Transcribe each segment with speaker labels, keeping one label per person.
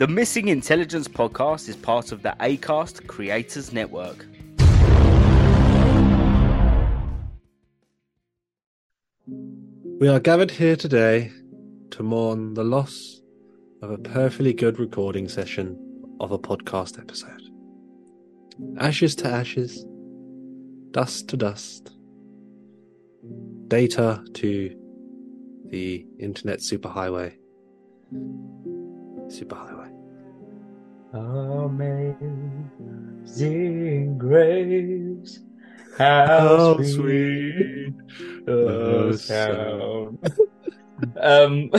Speaker 1: The Missing Intelligence podcast is part of the ACAST Creators Network.
Speaker 2: We are gathered here today to mourn the loss of a perfectly good recording session of a podcast episode. Ashes to ashes, dust to dust, data to the internet superhighway. Superhighway.
Speaker 3: Amazing grace,
Speaker 2: How
Speaker 3: how
Speaker 2: sweet the
Speaker 3: sound. um,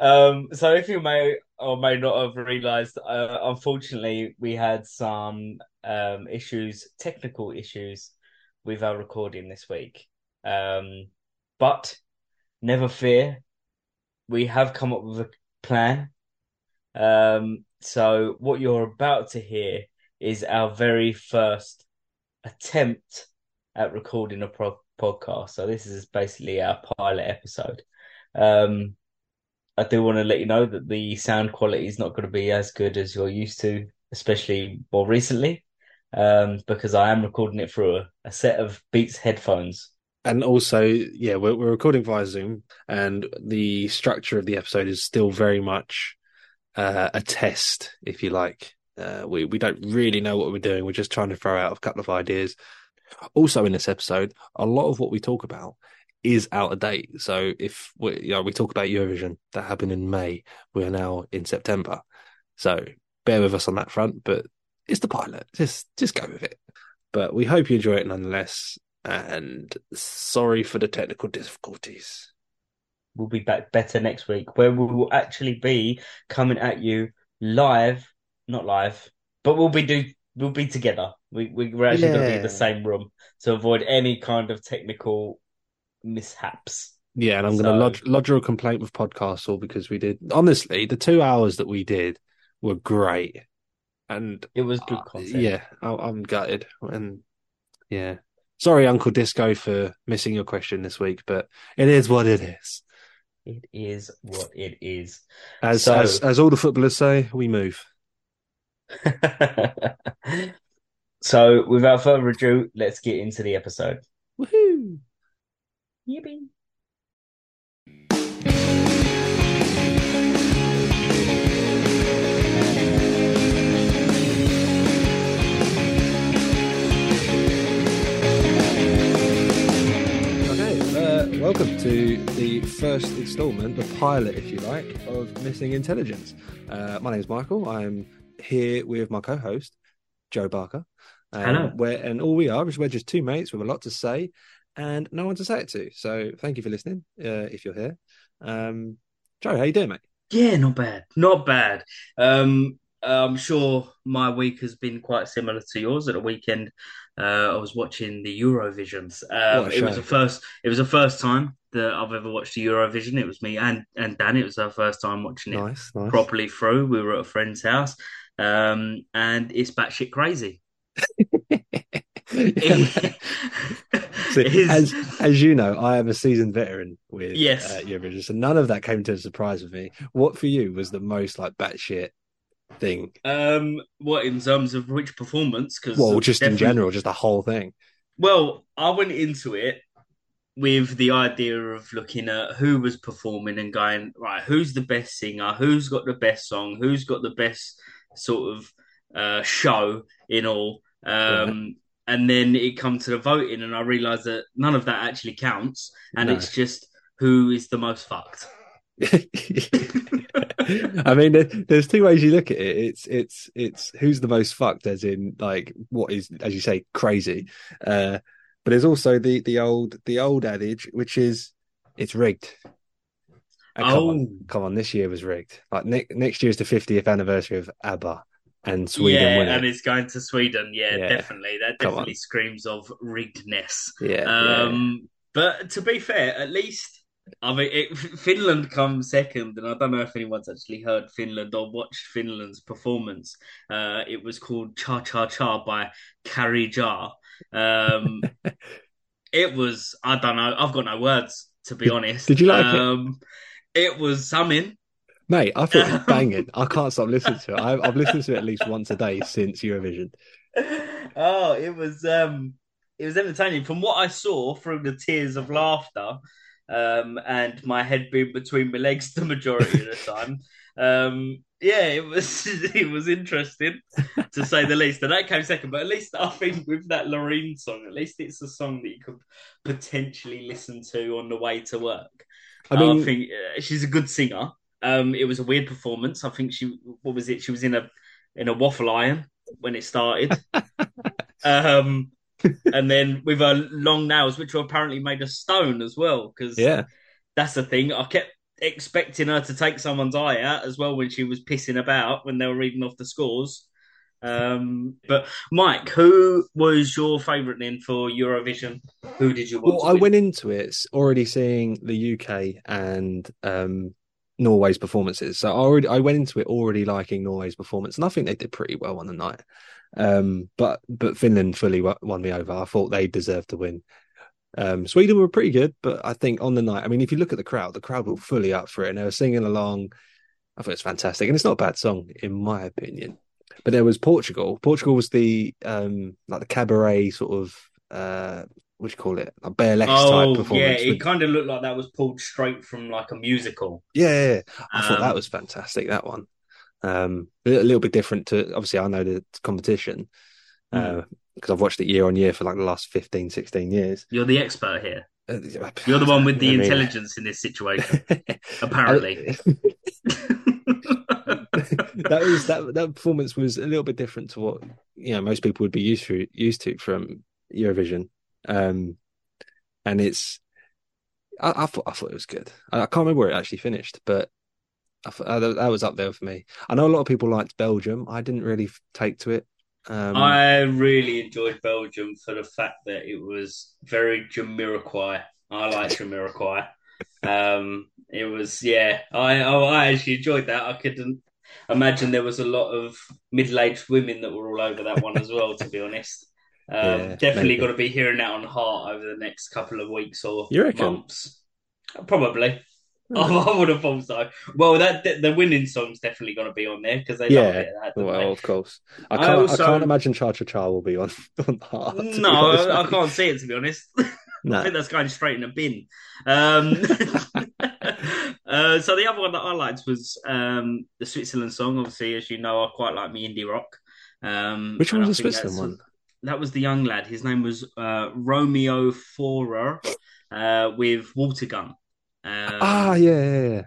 Speaker 3: um, so if you may or may not have realised, uh, unfortunately, we had some um, issues, technical issues, with our recording this week. Um, but never fear, we have come up with a plan. Um, so what you're about to hear is our very first attempt at recording a pro- podcast. So this is basically our pilot episode. Um, I do want to let you know that the sound quality is not going to be as good as you're used to, especially more recently, um, because I am recording it through a, a set of Beats headphones.
Speaker 2: And also, yeah, we're, we're recording via Zoom, and the structure of the episode is still very much uh, a test, if you like. Uh, we we don't really know what we're doing. We're just trying to throw out a couple of ideas. Also, in this episode, a lot of what we talk about is out of date. So if we you know we talk about Eurovision that happened in May, we are now in September. So bear with us on that front, but it's the pilot. Just just go with it. But we hope you enjoy it nonetheless. And sorry for the technical difficulties.
Speaker 3: We'll be back better next week, where we will actually be coming at you live, not live, but we'll be do we'll be together. We we- we're actually going to be in the same room to avoid any kind of technical mishaps.
Speaker 2: Yeah, and I'm going to lodge, lodge a complaint with Podcastle because we did honestly the two hours that we did were great, and
Speaker 3: It was good
Speaker 2: uh, yeah, I, I'm gutted, and yeah, sorry, Uncle Disco, for missing your question this week, but it is what it is.
Speaker 3: It is what it is.
Speaker 2: As
Speaker 3: So-
Speaker 2: as as all the footballers say, we move.
Speaker 3: so, without further ado, let's get into the episode.
Speaker 2: Woohoo!
Speaker 3: Yippee.
Speaker 2: Welcome to the first instalment, the pilot, if you like, of Missing Intelligence. Uh, my name is Michael. I'm here with my co-host Joe Barker. Um,
Speaker 3: Hello.
Speaker 2: Where and all we are is we're just two mates with a lot to say and no one to say it to. So thank you for listening. Uh, if you're here, um, Joe, how you doing, mate?
Speaker 3: Yeah, not bad. Not bad. Um, I'm sure my week has been quite similar to yours. At the weekend, uh, I was watching the Eurovisions. Um, it was the first. It was the first time that I've ever watched the Eurovision. It was me and and Dan. It was our first time watching it
Speaker 2: Nice, nice.
Speaker 3: properly through. We were at a friend's house, um, and it's batshit crazy.
Speaker 2: So, as as you know, I am a seasoned veteran with
Speaker 3: Yes.
Speaker 2: uh, Eurovision, so none of that came to a surprise with me. What for you was the most like batshit thing?
Speaker 3: um, what in terms of which performance? Because
Speaker 2: Well, just in general, just the whole thing.
Speaker 3: Well, I went into it with the idea of looking at who was performing and going, right, who's the best singer, who's got the best song, who's got the best sort of uh, show in all. Um, And then it come to the voting, and I realised that none of that actually counts, and
Speaker 2: No.
Speaker 3: it's just who is the most fucked.
Speaker 2: I mean, there's two ways you look at it. It's it's it's who's the most fucked, as in like what is, as you say, crazy. Uh, but there's also the the old the old adage, which is it's rigged. And come on,
Speaker 3: Oh.
Speaker 2: come on, this year was rigged. Like ne- next year's the 50th anniversary of ABBA, and Sweden
Speaker 3: yeah, and it's going to Sweden. Yeah,
Speaker 2: Yeah.
Speaker 3: definitely. That
Speaker 2: Come on.
Speaker 3: definitely screams of riggedness.
Speaker 2: Yeah, yeah.
Speaker 3: Um, but to be fair, at least I mean, it, Finland comes second, and I don't know if anyone's actually heard Finland or watched Finland's performance. Uh, it was called "Cha Cha Cha" by Käärijä. Um, it was I don't know. I've got no words to be honest.
Speaker 2: did you like it?
Speaker 3: um, it? was something.
Speaker 2: Mate, I thought it was banging. I can't stop listening to it. I've, I've listened to it at least once a day since Eurovision.
Speaker 3: oh, it was um, it was entertaining. From what I saw through the tears of laughter, um, and my head being between my legs the majority of the time. Um, yeah, it was it was interesting to say the least. And that came second, but at least I think with that Loreen song, at least it's a song that you could potentially listen to on the way to work. I mean, I think uh, she's a good singer. Um, it was a weird performance. I think she, what was it? She was in a in a waffle iron when it started. um, and then with her long nails, which were apparently made of stone as well. Because
Speaker 2: yeah,
Speaker 3: that's the thing. I kept expecting her to take someone's eye out as well when she was pissing about when they were reading off the scores. Um, but Mike, who was your favourite then for Eurovision? Who did you want?
Speaker 2: Well, I went into it already seeing the UK and um, Norway's performances. So I already I went into it already liking Norway's performance, and I think they did pretty well on the night. Um, but but Finland fully won me over. I thought they deserved to win. Um, Sweden were pretty good, but I think on the night, I mean, if you look at the crowd, the crowd were fully up for it, and they were singing along. I thought it's fantastic, and it's not a bad song in my opinion. But there was Portugal. Portugal was the um like the cabaret sort of uh what do you call it? A burlesque oh, type performance.
Speaker 3: Yeah, it kind of looked like that was pulled straight from like a musical.
Speaker 2: Yeah, yeah, yeah. I um, thought that um, was fantastic. That one, um, a little bit different to obviously I know the competition because mm. uh, I've watched it year on year for like the last 15, 16 years.
Speaker 3: You're the expert here. Uh, You're the one with the I mean... intelligence in this situation, apparently.
Speaker 2: that was that that performance was a little bit different to what you know most people would be used to used to from Eurovision. Um, and it's, I, I, thought I thought it was good. I, I, can't remember where it actually finished, but I thought, uh, that was up there for me. I know a lot of people liked Belgium. I didn't really take to it.
Speaker 3: Um, I really enjoyed Belgium for the fact that it was very Jamiroquai. I like Jamiroquai. um, it was yeah. I I actually enjoyed that. I couldn't imagine there was a lot of middle-aged women that were all over that one as well. To be honest, um, yeah, definitely got to be hearing that on heart over the next couple of weeks or months. Probably. I would have thought so. Well, that the winning song's definitely going to be on there because they yeah, love it.
Speaker 2: Well, they? of course. I can't. I, also, I, can't imagine Cha Cha Cha will be on on heart.
Speaker 3: No, I, I, can't see it to be honest. No. I think that's going straight in a bin. Um, uh, so the other one that I liked was um, the Switzerland song. Obviously, as you know, I quite like me indie rock. Um,
Speaker 2: Which one was the Switzerland one?
Speaker 3: That was the young lad. His name was uh, Romeo Forrer uh, with Water Gun.
Speaker 2: Um, ah, yeah, yeah, yeah.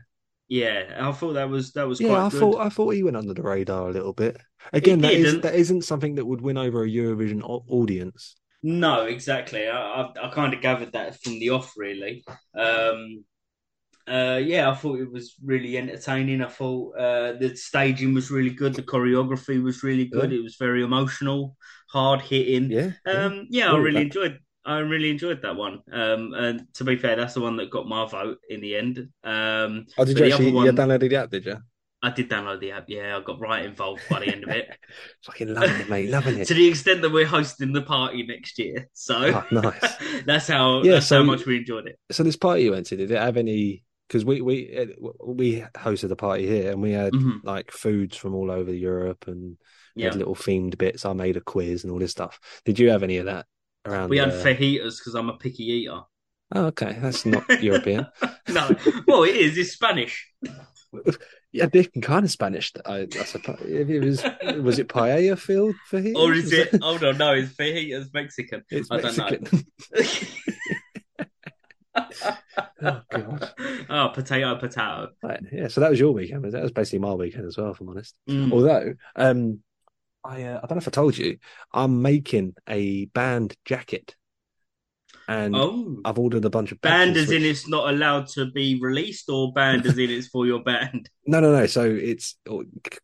Speaker 3: Yeah, I thought that was that was
Speaker 2: yeah.
Speaker 3: I
Speaker 2: good. thought I thought he went under the radar a little bit. Again, that is that isn't something that would win over a Eurovision audience.
Speaker 3: No, exactly. I I, I kind of gathered that from the off, really. Um, uh, yeah, I thought it was really entertaining. I thought uh, the staging was really good. The choreography was really good. Yeah. It was very emotional, hard hitting.
Speaker 2: Yeah,
Speaker 3: um, yeah, I really enjoyed. I really enjoyed that one. Um, and to be fair, that's the one that got my vote in the end. Um,
Speaker 2: oh, did you actually one, you downloaded the app? Did you?
Speaker 3: I did download the app. Yeah, I got right involved by the end of it.
Speaker 2: Fucking loving it, mate. Loving it.
Speaker 3: to the extent that we're hosting the party next year. So
Speaker 2: oh, nice.
Speaker 3: that's how. Yeah, that's so, how much we enjoyed it.
Speaker 2: So this party you went to, did it have any because we we we hosted a party here and we had mm-hmm. like foods from all over Europe and yeah. had little themed bits. I made a quiz and all this stuff. Did you have any of that around?
Speaker 3: We had uh... fajitas because I'm a picky eater.
Speaker 2: Oh, okay, that's not European.
Speaker 3: no, well, it is. It's Spanish.
Speaker 2: Yeah, they can kind of Spanish. I, I suppose if it was was it paella field for here,
Speaker 3: or is it? Oh no, no, it's fajitas Mexican.
Speaker 2: It's I Mexican. don't know.
Speaker 3: oh god. Oh, potato, potato.
Speaker 2: Right, yeah, so that was your weekend. That was basically my weekend as well, if I'm honest. Mm. Although, um, I uh, I don't know if I told you, I'm making a band jacket, and oh. I've ordered a bunch of
Speaker 3: band as which... in it's not allowed to be released, or band as in it's for your band.
Speaker 2: No, no, no. So it's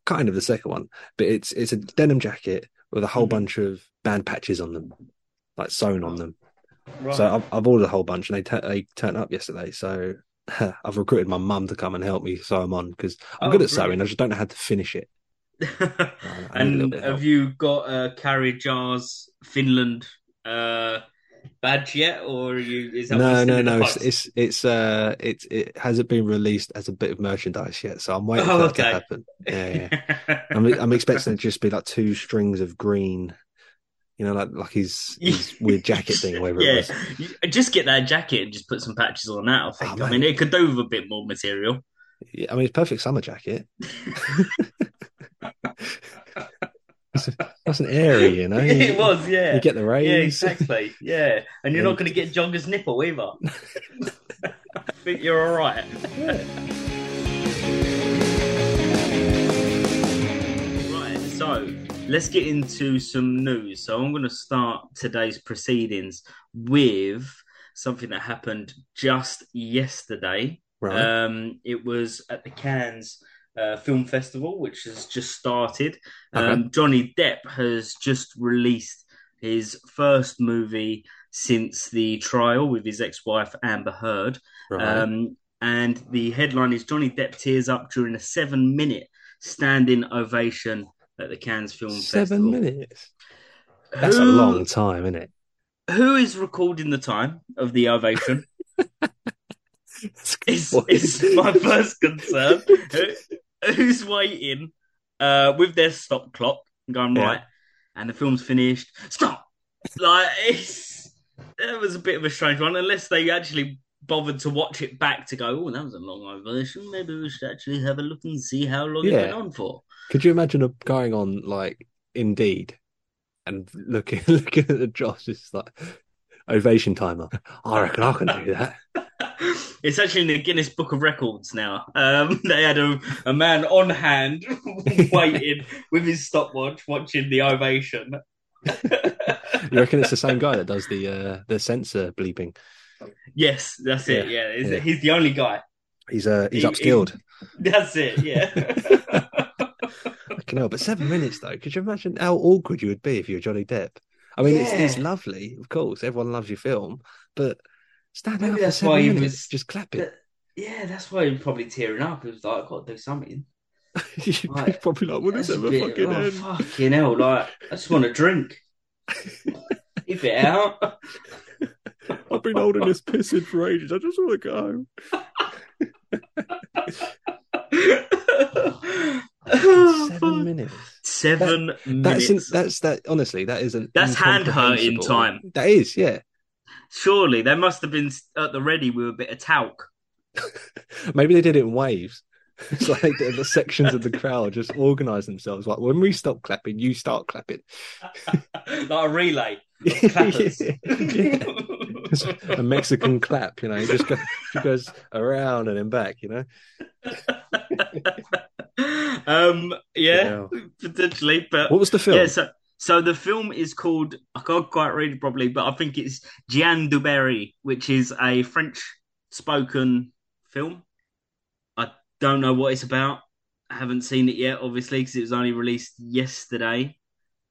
Speaker 2: kind of the second one, but it's it's a denim jacket with a whole mm-hmm. bunch of band patches on them, like sewn on them. Right. So I've, I've, ordered a whole bunch, and they t- they turned up yesterday. So I've recruited my mum to come and help me sew them on because I'm oh, good at brilliant. sewing. I just don't know how to finish it.
Speaker 3: and have you got a Käärijä's Finland uh, badge yet, or are you? Is that
Speaker 2: No, no, no. It's, it's it's uh it it hasn't been released as a bit of merchandise yet, so I'm waiting
Speaker 3: Oh,
Speaker 2: for that to happen. Yeah, yeah. I'm I'm expecting it to just be like two strings of green, you know, like like his his weird jacket thing, or whatever
Speaker 3: yeah,
Speaker 2: it was.
Speaker 3: Just get that jacket and just put some patches on that. I oh, think.
Speaker 2: Oh,
Speaker 3: I mean, it could do with a bit more material.
Speaker 2: Yeah, I mean, it's perfect summer jacket. Nice and airy, you know.
Speaker 3: it was, yeah.
Speaker 2: You get the rays.
Speaker 3: Yeah, exactly. Yeah, and you're not going to get Jogger's nipple either. I think you're all right. Right, so let's get into some news. So I'm going to start today's proceedings with something that happened just yesterday.
Speaker 2: Right.
Speaker 3: Um, it was at the Cannes uh, Film Festival, which has just started.
Speaker 2: Okay.
Speaker 3: Um, Johnny Depp has just released his first movie since the trial with his ex-wife Amber Heard.
Speaker 2: right.
Speaker 3: Um, and the headline is Johnny Depp tears up during a seven-minute standing ovation at the Cannes Film
Speaker 2: Seven
Speaker 3: Festival.
Speaker 2: minutes. That's a long time, isn't it?
Speaker 3: Who is recording the time of the ovation?
Speaker 2: That's a
Speaker 3: is, my first concern. Who- Who's waiting uh, with their stop clock and going
Speaker 2: Yeah.
Speaker 3: right, and the film's finished. Stop. Like it's it was a bit of a strange one, unless they actually bothered to watch it back to go. Oh, that was a long ovation. Maybe we should actually have a look and see how long it went on for.
Speaker 2: Could you imagine a, going on like Indeed and looking looking at the jobs, it's like ovation timer. I reckon I can do that.
Speaker 3: It's actually in the Guinness Book of Records now. Um, they had a, a man on hand waiting with his stopwatch watching the ovation.
Speaker 2: You reckon it's the same guy that does the uh, the censor bleeping?
Speaker 3: Yes, that's it.
Speaker 2: Yeah,
Speaker 3: Yeah, He's-
Speaker 2: yeah.
Speaker 3: he's the only guy.
Speaker 2: He's uh he's
Speaker 3: He-
Speaker 2: upskilled.
Speaker 3: That's it. Yeah.
Speaker 2: I can know, but seven minutes though. Could you imagine how awkward you would be if you were Johnny Depp? I mean, it's it's lovely, of course. Everyone loves your film, but stand
Speaker 3: Maybe
Speaker 2: out for seven
Speaker 3: why
Speaker 2: minutes,
Speaker 3: was-
Speaker 2: just clap it.
Speaker 3: yeah, that's why he was probably tearing up. He was like, I've got to do something.
Speaker 2: You'd be probably like, "Will this
Speaker 3: That's a
Speaker 2: ever
Speaker 3: bit-
Speaker 2: fucking
Speaker 3: oh,
Speaker 2: end?"
Speaker 3: fucking hell. Like, I just want a drink. Keep it out.
Speaker 2: I've been holding this piss in for ages. I just want to go. Seven minutes.
Speaker 3: Seven
Speaker 2: That's
Speaker 3: minutes.
Speaker 2: in, that's that. Honestly, that isn't.
Speaker 3: That's hand hurting
Speaker 2: incomprehensible-
Speaker 3: time.
Speaker 2: That is, yeah.
Speaker 3: Surely they must have been at the ready with a bit of talc.
Speaker 2: Maybe they did it in waves. It's like the, the sections of the crowd just organise themselves. Like when we stop clapping, you start clapping.
Speaker 3: like a relay. clappers.
Speaker 2: Yeah. It's a Mexican clap, you know, it just goes, goes around and then back, you know.
Speaker 3: Um, yeah,
Speaker 2: Yeah.
Speaker 3: potentially, but
Speaker 2: What was the film?
Speaker 3: yeah. So, so the film is called I can't quite read it properly, but I think it's Jeanne du Barry, which is a French-spoken film. I don't know what it's about. I haven't seen it yet, obviously, because it was only released yesterday.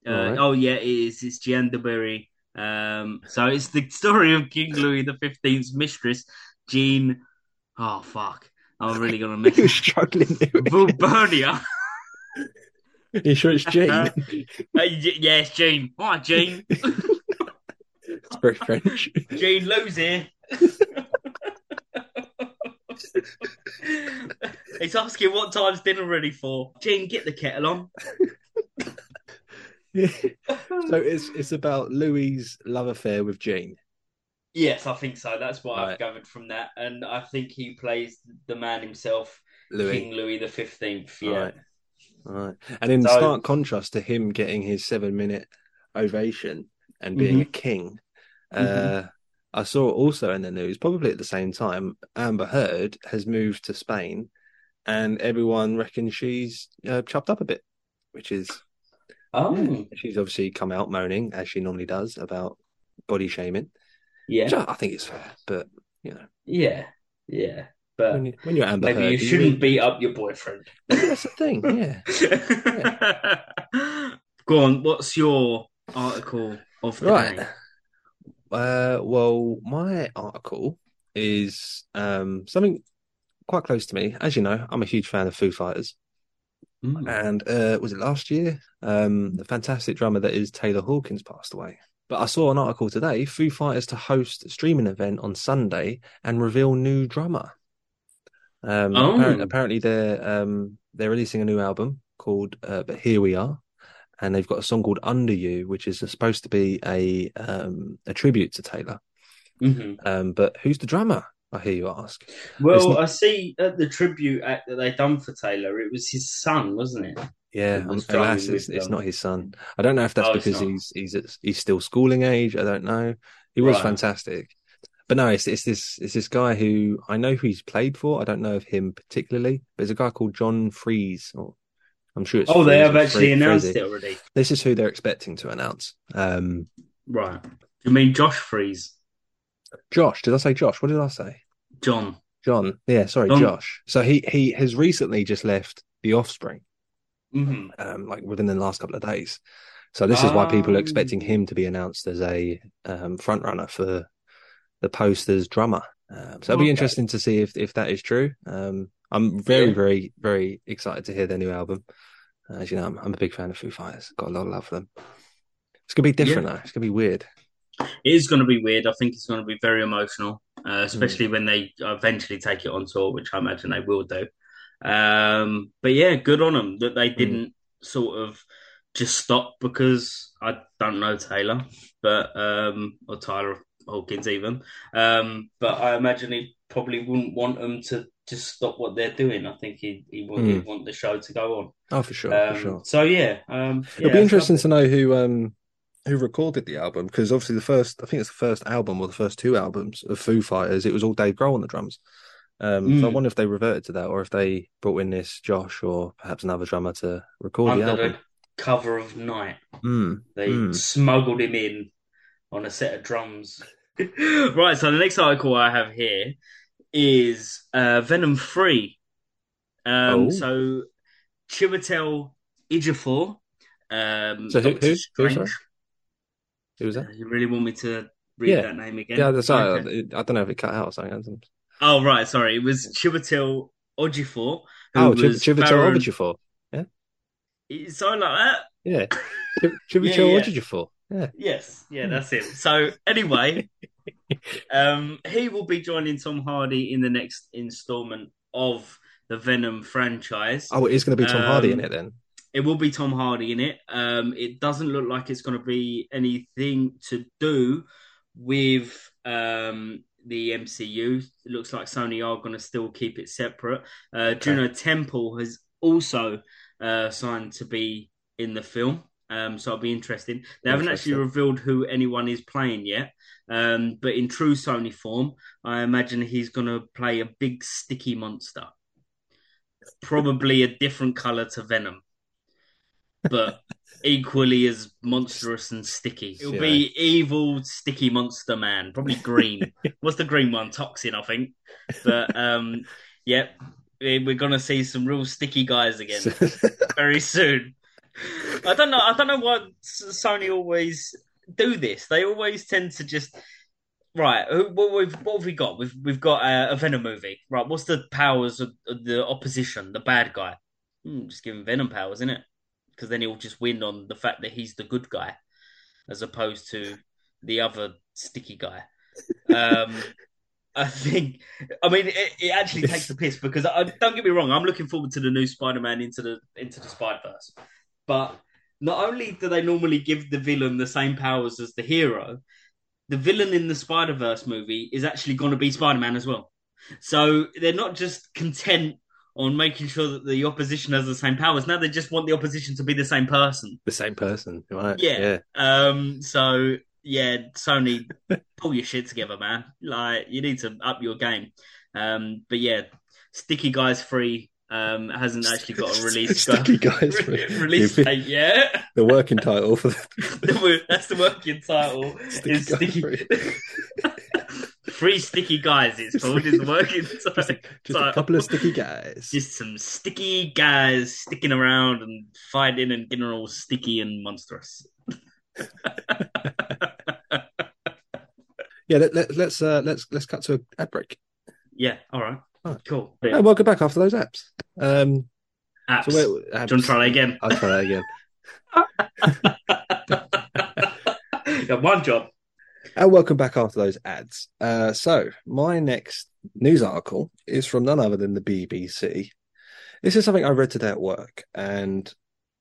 Speaker 3: Uh,
Speaker 2: Alright.
Speaker 3: Oh yeah, it is. It's Jeanne du Barry. Um, so it's the story of King Louis the Fifteenth's mistress, Jean. Oh fuck! I'm really gonna miss
Speaker 2: You're struggling.
Speaker 3: Bulbernia.
Speaker 2: you sure it's Gene?
Speaker 3: Uh, y- yes, Jean. Hi, Jean.
Speaker 2: it's very French.
Speaker 3: Jean Lou's here. He's asking what time's dinner ready for. Jean, get the kettle on.
Speaker 2: so it's it's about Louis's love affair with Jean.
Speaker 3: Yes, I think so. That's what I've gathered from that, and I think he plays the man himself,
Speaker 2: Louis.
Speaker 3: King Louis the Fifteenth. Yeah.
Speaker 2: Right. Right. And in
Speaker 3: So-
Speaker 2: stark contrast to him getting his seven minute ovation and being a king, uh, I saw also in the news, probably at the same time, Amber Heard has moved to Spain and everyone reckons she's uh, chopped up a bit, which is,
Speaker 3: Oh,
Speaker 2: she's obviously come out moaning, as she normally does, about body shaming.
Speaker 3: Yeah,
Speaker 2: Which I think it's fair, but, you know,
Speaker 3: yeah, yeah. But
Speaker 2: when, you, when you're Amber
Speaker 3: maybe
Speaker 2: Heard,
Speaker 3: you shouldn't
Speaker 2: really-
Speaker 3: beat up your boyfriend.
Speaker 2: Maybe that's the thing, yeah.
Speaker 3: Go on. What's your article of the
Speaker 2: Right.
Speaker 3: day?
Speaker 2: Uh, well, my article is um something quite close to me. As you know, I'm a huge fan of Foo Fighters,
Speaker 3: Mm.
Speaker 2: and uh, was it last year? Um, the fantastic drummer that is Taylor Hawkins passed away. But I saw an article today: Foo Fighters to host streaming event on Sunday and reveal new drummer. Um,
Speaker 3: Oh.
Speaker 2: apparently, apparently they're um, they're releasing a new album called uh, "But Here We Are," and they've got a song called "Under You," which is supposed to be a um, a tribute to Taylor.
Speaker 3: Mhm.
Speaker 2: Um, but who's the drummer? I hear you ask.
Speaker 3: Well,
Speaker 2: not-
Speaker 3: I see at the tribute act that they done for Taylor, it was his son, wasn't it?
Speaker 2: Yeah,
Speaker 3: was
Speaker 2: alas, it's, it's not his son. I don't know if that's
Speaker 3: Oh,
Speaker 2: because he's he's at- he's still schooling age. I don't know. He was
Speaker 3: Right.
Speaker 2: fantastic, but no, it's it's this it's this guy who I know who he's played for. I don't know of him particularly, but there's a guy called John Freese. Or I'm sure it's.
Speaker 3: Oh, they have actually
Speaker 2: Fre-
Speaker 3: announced
Speaker 2: Freezy.
Speaker 3: it already.
Speaker 2: This is who they're expecting to announce. Um,
Speaker 3: Right. You mean Josh Freese?
Speaker 2: Josh, did I say Josh? What did I say?
Speaker 3: John.
Speaker 2: John. Yeah, sorry,
Speaker 3: John.
Speaker 2: Josh. So he he has recently just left The Offspring.
Speaker 3: hmm
Speaker 2: um, like within the last couple of days. So this is why people are expecting him to be announced as a um, front runner for the posters drummer. Um, so it'll be interesting to see if if that is true. Um, I'm very
Speaker 3: Yeah.
Speaker 2: very very excited to hear their new album. Uh, as you know, I'm, I'm a big fan of Foo Fighters. Got a lot of love for them. It's gonna be different though. It's gonna be weird.
Speaker 3: It is going to be weird. I think it's going to be very emotional,
Speaker 2: Hmm.
Speaker 3: uh, especially when they eventually take it on tour, which I imagine they will do. Um, but yeah, good on them that
Speaker 2: Hmm.
Speaker 3: they didn't sort of just stop because I don't know Taylor, but um, or Tyler Hawkins even. Um, but I imagine he probably wouldn't want them to just stop what they're doing. I think he he would
Speaker 2: Hmm.
Speaker 3: he'd want the show to go on.
Speaker 2: Oh, for sure,
Speaker 3: Um,
Speaker 2: for sure.
Speaker 3: So yeah, um,
Speaker 2: It'll be interesting to know who um who recorded the album because obviously the first I think it's the first album or the first two albums of Foo Fighters it was all Dave Grohl on the drums. Um, so I
Speaker 3: Mm.
Speaker 2: wonder if they reverted to that or if they brought in this Josh or perhaps another drummer to record the album.
Speaker 3: the cover of night.
Speaker 2: Mm.
Speaker 3: They
Speaker 2: Mm.
Speaker 3: smuggled him in on a set of drums. right, so the next article I have here is uh, Venom 3. Um,
Speaker 2: Oh.
Speaker 3: So, Chiwetel Ejiofor. Um,
Speaker 2: So who- who- who,
Speaker 3: Strange.
Speaker 2: sorry? Who was that?
Speaker 3: You really want me to read
Speaker 2: Yeah.
Speaker 3: that name again?
Speaker 2: Yeah, that's sorry,
Speaker 3: Okay.
Speaker 2: I don't know if it cut out or something.
Speaker 3: Oh, right, sorry. It was Chiwetel Ejiofor. Who
Speaker 2: Oh, Chiv-
Speaker 3: was
Speaker 2: Chiwetel
Speaker 3: Baron-
Speaker 2: Ejiofor.
Speaker 3: Something like that.
Speaker 2: Yeah, Chiv- Chiwetel
Speaker 3: Yeah, yeah.
Speaker 2: Ejiofor. Yeah.
Speaker 3: Yes, yeah, that's it. So anyway, um, he will be joining Tom Hardy in the next installment of the Venom franchise.
Speaker 2: Oh, it is going to be Tom Hardy in
Speaker 3: Um,
Speaker 2: it then.
Speaker 3: It will be Tom Hardy in it. Um, it doesn't look like it's going to be anything to do with um, the MCU. It looks like Sony are going to still keep it separate. Uh, Juno Temple has also uh, signed to be in the film. Um, so it'll be interesting. They haven't actually revealed who anyone is playing yet. Um, but in true Sony form, I imagine he's going to play a big sticky monster. Probably a different color to Venom, but equally as monstrous and sticky. It'll be evil, sticky monster man. Probably green. What's the green one? Toxin, I think. But um, yep, we- we're gonna see some real sticky guys again very soon. I don't know. I don't know why Sony always do this. They always tend to just right. What we've what have we got? We've we've got a, a Venom movie. Right. What's the powers of, of the opposition? The bad guy. Hmm, just give him Venom powers, isn't it? Because then he'll just win on the fact that he's the good guy, as opposed to the other sticky guy. Um, I think. I mean, it, it actually takes the piss because I, don't get me wrong. I'm looking forward to the new Spider-Man into the into the Spider-Verse, but not only do they normally give the villain the same powers as the hero, the villain in the Spider-Verse movie is actually going to be Spider-Man as well. So they're not just content on making sure that the opposition has the same powers. Now they just want the opposition to be the same person.
Speaker 2: the same person, right?
Speaker 3: Yeah. Um. So yeah, Sony, pull your shit together, man. Like you need to up your game. Um. But yeah, Sticky Guys Free um hasn't actually got a release
Speaker 2: Sticky Guys Free.
Speaker 3: release date yet.
Speaker 2: The working title for the
Speaker 3: That's the working title.
Speaker 2: Sticky
Speaker 3: is
Speaker 2: Guys
Speaker 3: Sticky
Speaker 2: Free
Speaker 3: Sticky Guys. It's called. Is working
Speaker 2: just,
Speaker 3: title.
Speaker 2: just a couple of sticky guys.
Speaker 3: Just some sticky guys sticking around and fighting and getting all sticky and monstrous.
Speaker 2: Yeah, let, let, let's uh, let's let's cut to a ad break.
Speaker 3: Yeah. All right.
Speaker 2: Oh.
Speaker 3: Cool.
Speaker 2: Oh, welcome back after those apps. Um,
Speaker 3: Apps.
Speaker 2: so where,
Speaker 3: Do you want to try that again?
Speaker 2: I'll try that again.
Speaker 3: got one job.
Speaker 2: And welcome back after those ads. Uh, so, my next news article is from none other than the BBC. This is something I read today at work, and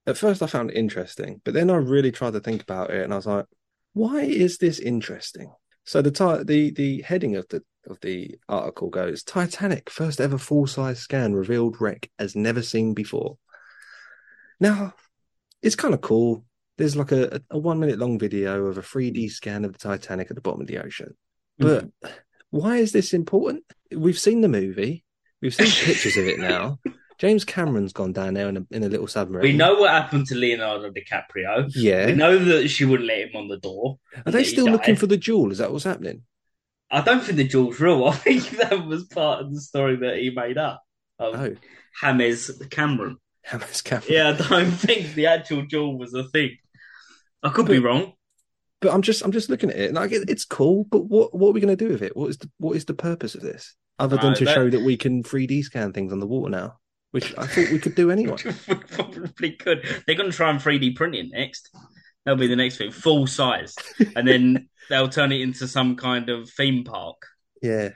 Speaker 2: at first I found it interesting, but then I really tried to think about it, and I was like, "Why is this interesting?" So the ti- the the heading of the of the article goes: "Titanic first ever full size scan revealed wreck as never seen before." Now, it's kind of cool. There's like a, a one minute long video of a 3D scan of the Titanic at the bottom of the ocean. But
Speaker 3: Mm-hmm.
Speaker 2: why is this important? We've seen the movie, we've seen pictures of it now. James Cameron's gone down there in a, in a little submarine.
Speaker 3: We know what happened to Leonardo DiCaprio.
Speaker 2: Yeah.
Speaker 3: We know that she wouldn't let him on the door.
Speaker 2: Are they still looking for the jewel? Is that what's happening?
Speaker 3: I don't think the jewel's real. I think that was part of the story that he made up. Of
Speaker 2: Oh,
Speaker 3: James Cameron.
Speaker 2: James Cameron.
Speaker 3: Yeah, I don't think the actual jewel was a thing. I could be wrong.
Speaker 2: But I'm just I'm just looking at it. Like it, it's cool, but what what are we going to do with it? What is the what is the purpose of this other than
Speaker 3: Right,
Speaker 2: to
Speaker 3: that-
Speaker 2: show that we can 3D scan things on the water now, which I thought we could do anyway.
Speaker 3: we probably could. They're going to try and 3D print it next. That'll be the next thing, full size, and then they'll turn it into some kind of theme park.
Speaker 2: Yeah.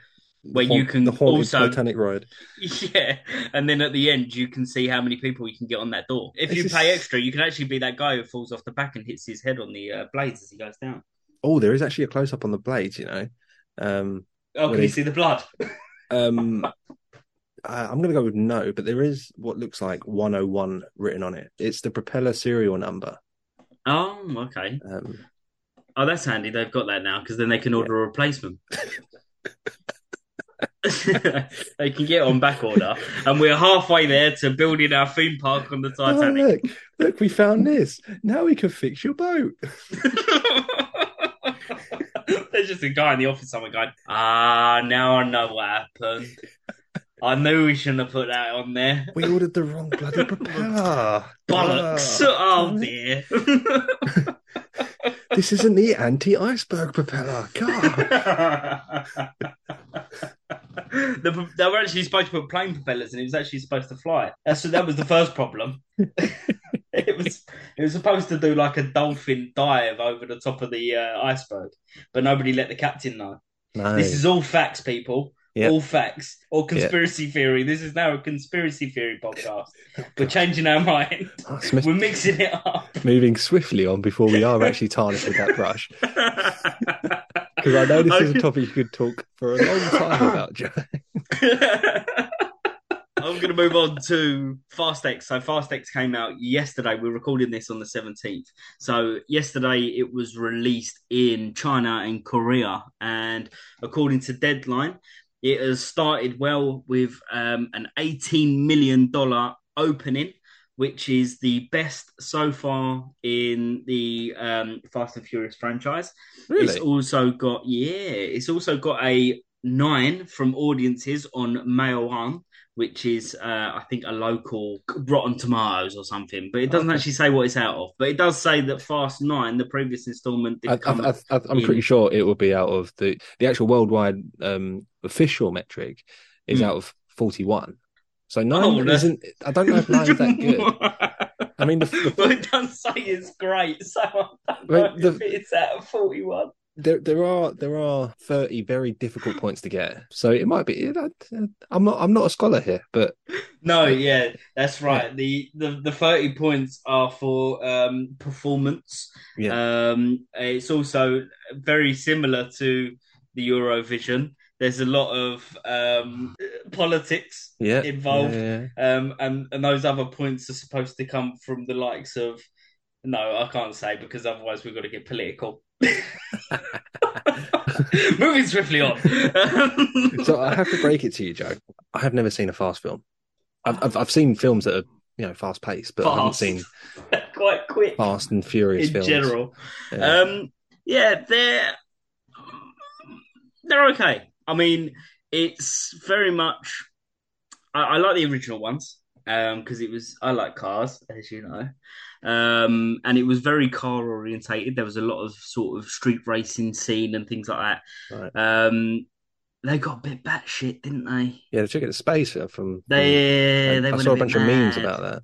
Speaker 3: Where
Speaker 2: The
Speaker 3: you can
Speaker 2: the
Speaker 3: also-
Speaker 2: Titanic ride.
Speaker 3: Yeah, and then at the end you can see how many people you can get on that door. If
Speaker 2: This
Speaker 3: you
Speaker 2: is-
Speaker 3: pay extra, you can actually be that guy who falls off the back and hits his head on the uh, blades as he goes down.
Speaker 2: Oh, there is actually a close up on the blades. You know. Um.
Speaker 3: Oh, can
Speaker 2: Really?
Speaker 3: you see the blood?
Speaker 2: Um. I- I'm going to go with no, but there is what looks like 101 written on it. It's the propeller serial number.
Speaker 3: Oh, okay.
Speaker 2: Um,
Speaker 3: Oh, that's handy. They've got that now because then they can order a replacement. they can get on back order, and we're halfway there to building our theme park on the
Speaker 2: oh,
Speaker 3: Titanic.
Speaker 2: look, look, we found this. Now we can fix your boat.
Speaker 3: There's just a guy in the office somewhere going, Ah, now I know what happened. I knew we shouldn't have put that on there.
Speaker 2: We ordered the wrong bloody propeller.
Speaker 3: Bollocks.
Speaker 2: Ah,
Speaker 3: Oh, dear.
Speaker 2: This isn't the anti-iceberg propeller. God.
Speaker 3: The, they were actually supposed to put plane propellers and it was actually supposed to fly. That's that was the first problem. it was it was supposed to do like a dolphin dive over the top of the uh, iceberg, but nobody let the captain know.
Speaker 2: No.
Speaker 3: This is all facts, people.
Speaker 2: Yep.
Speaker 3: All facts. All conspiracy theory. This is now a conspiracy theory podcast. We're changing our mind.
Speaker 2: Oh,
Speaker 3: We're mixing it up.
Speaker 2: moving swiftly on before we are actually tarnished with that brush. Because I know this is a topic you could talk for a long time about, Joe.
Speaker 3: I'm going to move on to FastX. So FastX came out yesterday. We're recording this on the 17th. So yesterday it was released in China and Korea, and according to Deadline, it has started well with um, an 18 million dollar opening. Which is the best so far in the um, Fast and Furious franchise. It's also got yeah, it's also got a nine from audiences on Maoyan, which is uh, I think a local Rotten Tomatoes or something. But it doesn't
Speaker 2: Okay.
Speaker 3: actually say what it's out of. But it does say that Fast Nine, the previous installment, did
Speaker 2: I,
Speaker 3: come.
Speaker 2: I,
Speaker 3: in-
Speaker 2: pretty sure it will be out of the the actual worldwide um, official metric is
Speaker 3: Hmm.
Speaker 2: out of 41. So
Speaker 3: Oh,
Speaker 2: nine
Speaker 3: that's-
Speaker 2: isn't. I don't know if nine is that good. I mean, the, the,
Speaker 3: well, it does say it's great, so I don't know
Speaker 2: the-
Speaker 3: if it's out of forty-one.
Speaker 2: there there are there are 30 very difficult points to get. So it might be. I'm not I'm not a scholar here, but
Speaker 3: No, yeah, that's right. The, the the thirty points are for um, performance.
Speaker 2: Yeah.
Speaker 3: Um, it's also very similar to the Eurovision. There's a lot of um, politics
Speaker 2: yeah,
Speaker 3: involved.
Speaker 2: yeah, yeah.
Speaker 3: um, and and those other points are supposed to come from the likes of. No, I can't say because otherwise we've got to get political. Moving swiftly on.
Speaker 2: So I have to break it to you, Joe. I have never seen a fast film. I've I've, I've seen films that are you know fast paced, but I haven't seen
Speaker 3: quite quick
Speaker 2: Fast and Furious
Speaker 3: in
Speaker 2: films.
Speaker 3: general.
Speaker 2: Yeah.
Speaker 3: Um, yeah, they're they're okay. I mean, it's very much. I, I like the original ones because it was. I like cars, as you know, um, and it was very car orientated. There was a lot of sort of street racing scene and things like
Speaker 2: Right.
Speaker 3: that. Um, they got a bit batshit, didn't they?
Speaker 2: Yeah, they took it to space uh, from.
Speaker 3: They
Speaker 2: from-
Speaker 3: they
Speaker 2: I
Speaker 3: went
Speaker 2: saw a
Speaker 3: bit
Speaker 2: bunch of memes about that.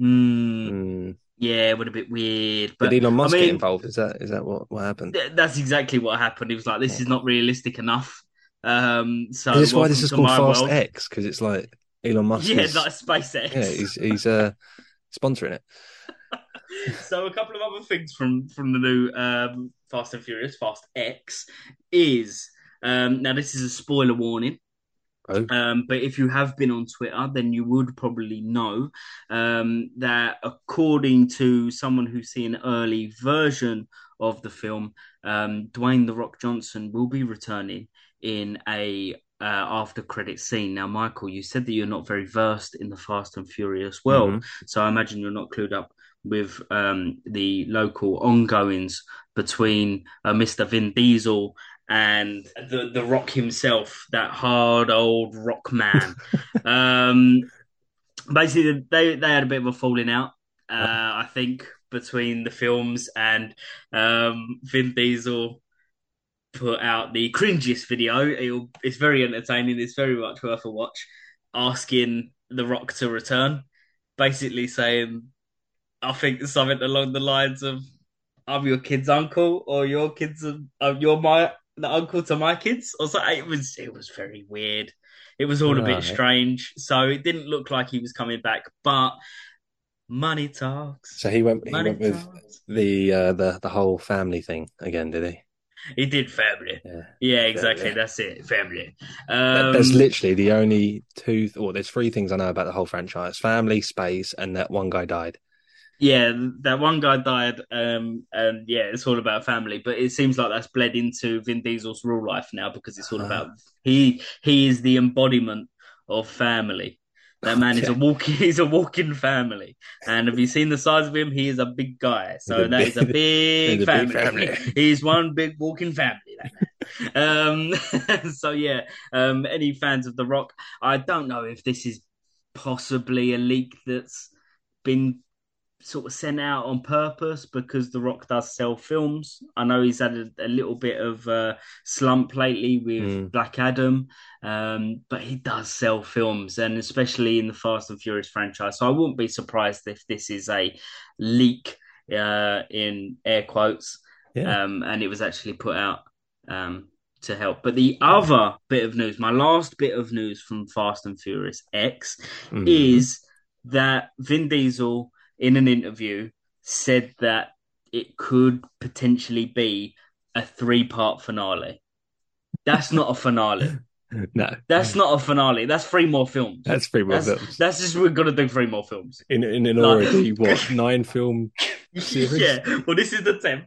Speaker 3: Mm.
Speaker 2: Mm.
Speaker 3: Yeah, it would have been weird. But
Speaker 2: Did Elon Musk
Speaker 3: I mean,
Speaker 2: get involved? Is that is that what, what happened?
Speaker 3: th- that's exactly what happened. He was like, "This is not realistic enough." Um, so
Speaker 2: is this why this is called Fast
Speaker 3: world.
Speaker 2: X? Because it's like Elon Musk.
Speaker 3: Yeah,
Speaker 2: is,
Speaker 3: like SpaceX.
Speaker 2: yeah, he's he's uh, sponsoring it.
Speaker 3: so a couple of other things from from the new um, Fast and Furious, Fast X, is um, now this is a spoiler warning.
Speaker 2: Oh.
Speaker 3: Um, but if you have been on Twitter, then you would probably know um, that according to someone who's seen an early version of the film, um, Dwayne the Rock Johnson will be returning in a uh, after credit scene. Now, Michael, you said that you're not very versed in the Fast and Furious world,
Speaker 2: Mhm.
Speaker 3: so I imagine you're not clued up with um, the local ongoings between uh, Mr. Vin Diesel and the the Rock himself, that hard old rock man. um, basically, they they had a bit of a falling out, uh, I think, between the films and um, Vin Diesel put out the cringiest video. It'll, it's very entertaining. It's very much worth a watch. Asking the Rock to return, basically saying, I think something along the lines of, "I'm your kid's uncle, or your kid's, uh, you're my the uncle to my kids." Or so it was. It was very weird. It was all a bit strange. So it didn't look like he was coming back, but money talks.
Speaker 2: So he went he went with the uh, the the whole family thing again, did he?
Speaker 3: He did family.
Speaker 2: Yeah.
Speaker 3: Yeah, exactly.
Speaker 2: Yeah.
Speaker 3: That's it. Family. Um,
Speaker 2: That's literally the only two, or there's three things I know about the whole franchise: family, space, and that one guy died.
Speaker 3: yeah, that one guy died, um, and yeah, it's all about family. But it seems like that's bled into Vin Diesel's real life now because it's all
Speaker 2: Ah.
Speaker 3: about he he is the embodiment of family. That man is a
Speaker 2: Okay.
Speaker 3: walking he's a walking family. And have you seen the size of him? He is a big guy. So that is a
Speaker 2: big- a
Speaker 3: family.
Speaker 2: big family.
Speaker 3: he's one big walking family, that man. um so yeah, um any fans of The Rock, I don't know if this is possibly a leak that's been sort of sent out on purpose because The Rock does sell films. I know he's had a, a little bit of a slump lately with
Speaker 2: Mm.
Speaker 3: Black Adam, um, but he does sell films, and especially in the Fast and Furious franchise. So I wouldn't be surprised if this is a leak uh, in air quotes,
Speaker 2: Yeah.
Speaker 3: um, and it was actually put out. Um, to help. But the other bit of news, my last bit of news from Fast and Furious X,
Speaker 2: Mhm.
Speaker 3: is that Vin Diesel, in an interview, said that it could potentially be a three part finale. That's not a finale.
Speaker 2: no,
Speaker 3: That's not a finale. That's three more films.
Speaker 2: that's three more
Speaker 3: That's,
Speaker 2: films.
Speaker 3: that's just we're gonna do three more films.
Speaker 2: in in an
Speaker 3: Like-
Speaker 2: already what nine film series?
Speaker 3: Yeah. Well, this is the tenth,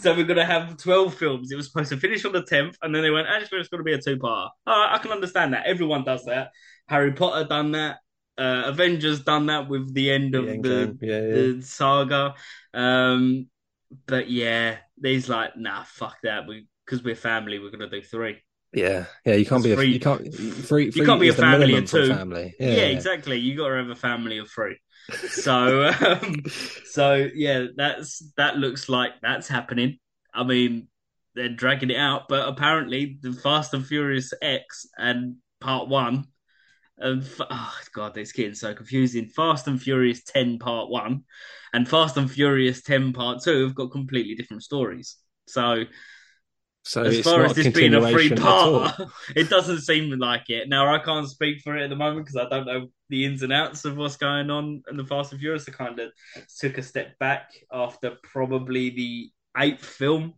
Speaker 3: so we're gonna have twelve films. It was supposed to finish on the tenth, and then they went, "Actually, it's gonna be a two-part." All right, I can understand that. Everyone does that. Harry Potter done that. Uh, Avengers done that with the end of
Speaker 2: The
Speaker 3: the,
Speaker 2: yeah, yeah.
Speaker 3: the saga. Um, but yeah, he's like, nah, fuck that. We because we're family, we're gonna do three.
Speaker 2: Yeah, yeah, you can't be a you can't three, three
Speaker 3: can't be a family of two.
Speaker 2: family.
Speaker 3: Yeah,
Speaker 2: Yeah,
Speaker 3: exactly. You got to have a family of three. So, um, so yeah, that's that looks like that's happening. I mean, they're dragging it out, but apparently, the Fast and Furious X and Part One, oh god, it's getting so confusing. Fast and Furious Ten Part One and Fast and Furious Ten Part Two have got completely different stories. So,
Speaker 2: So
Speaker 3: as far as this being a free
Speaker 2: continuation at all.
Speaker 3: part, it doesn't seem like it. Now I can't speak for it at the moment because I don't know the ins and outs of what's going on in the Fast and Furious. I kind of took a step back after probably the eighth film,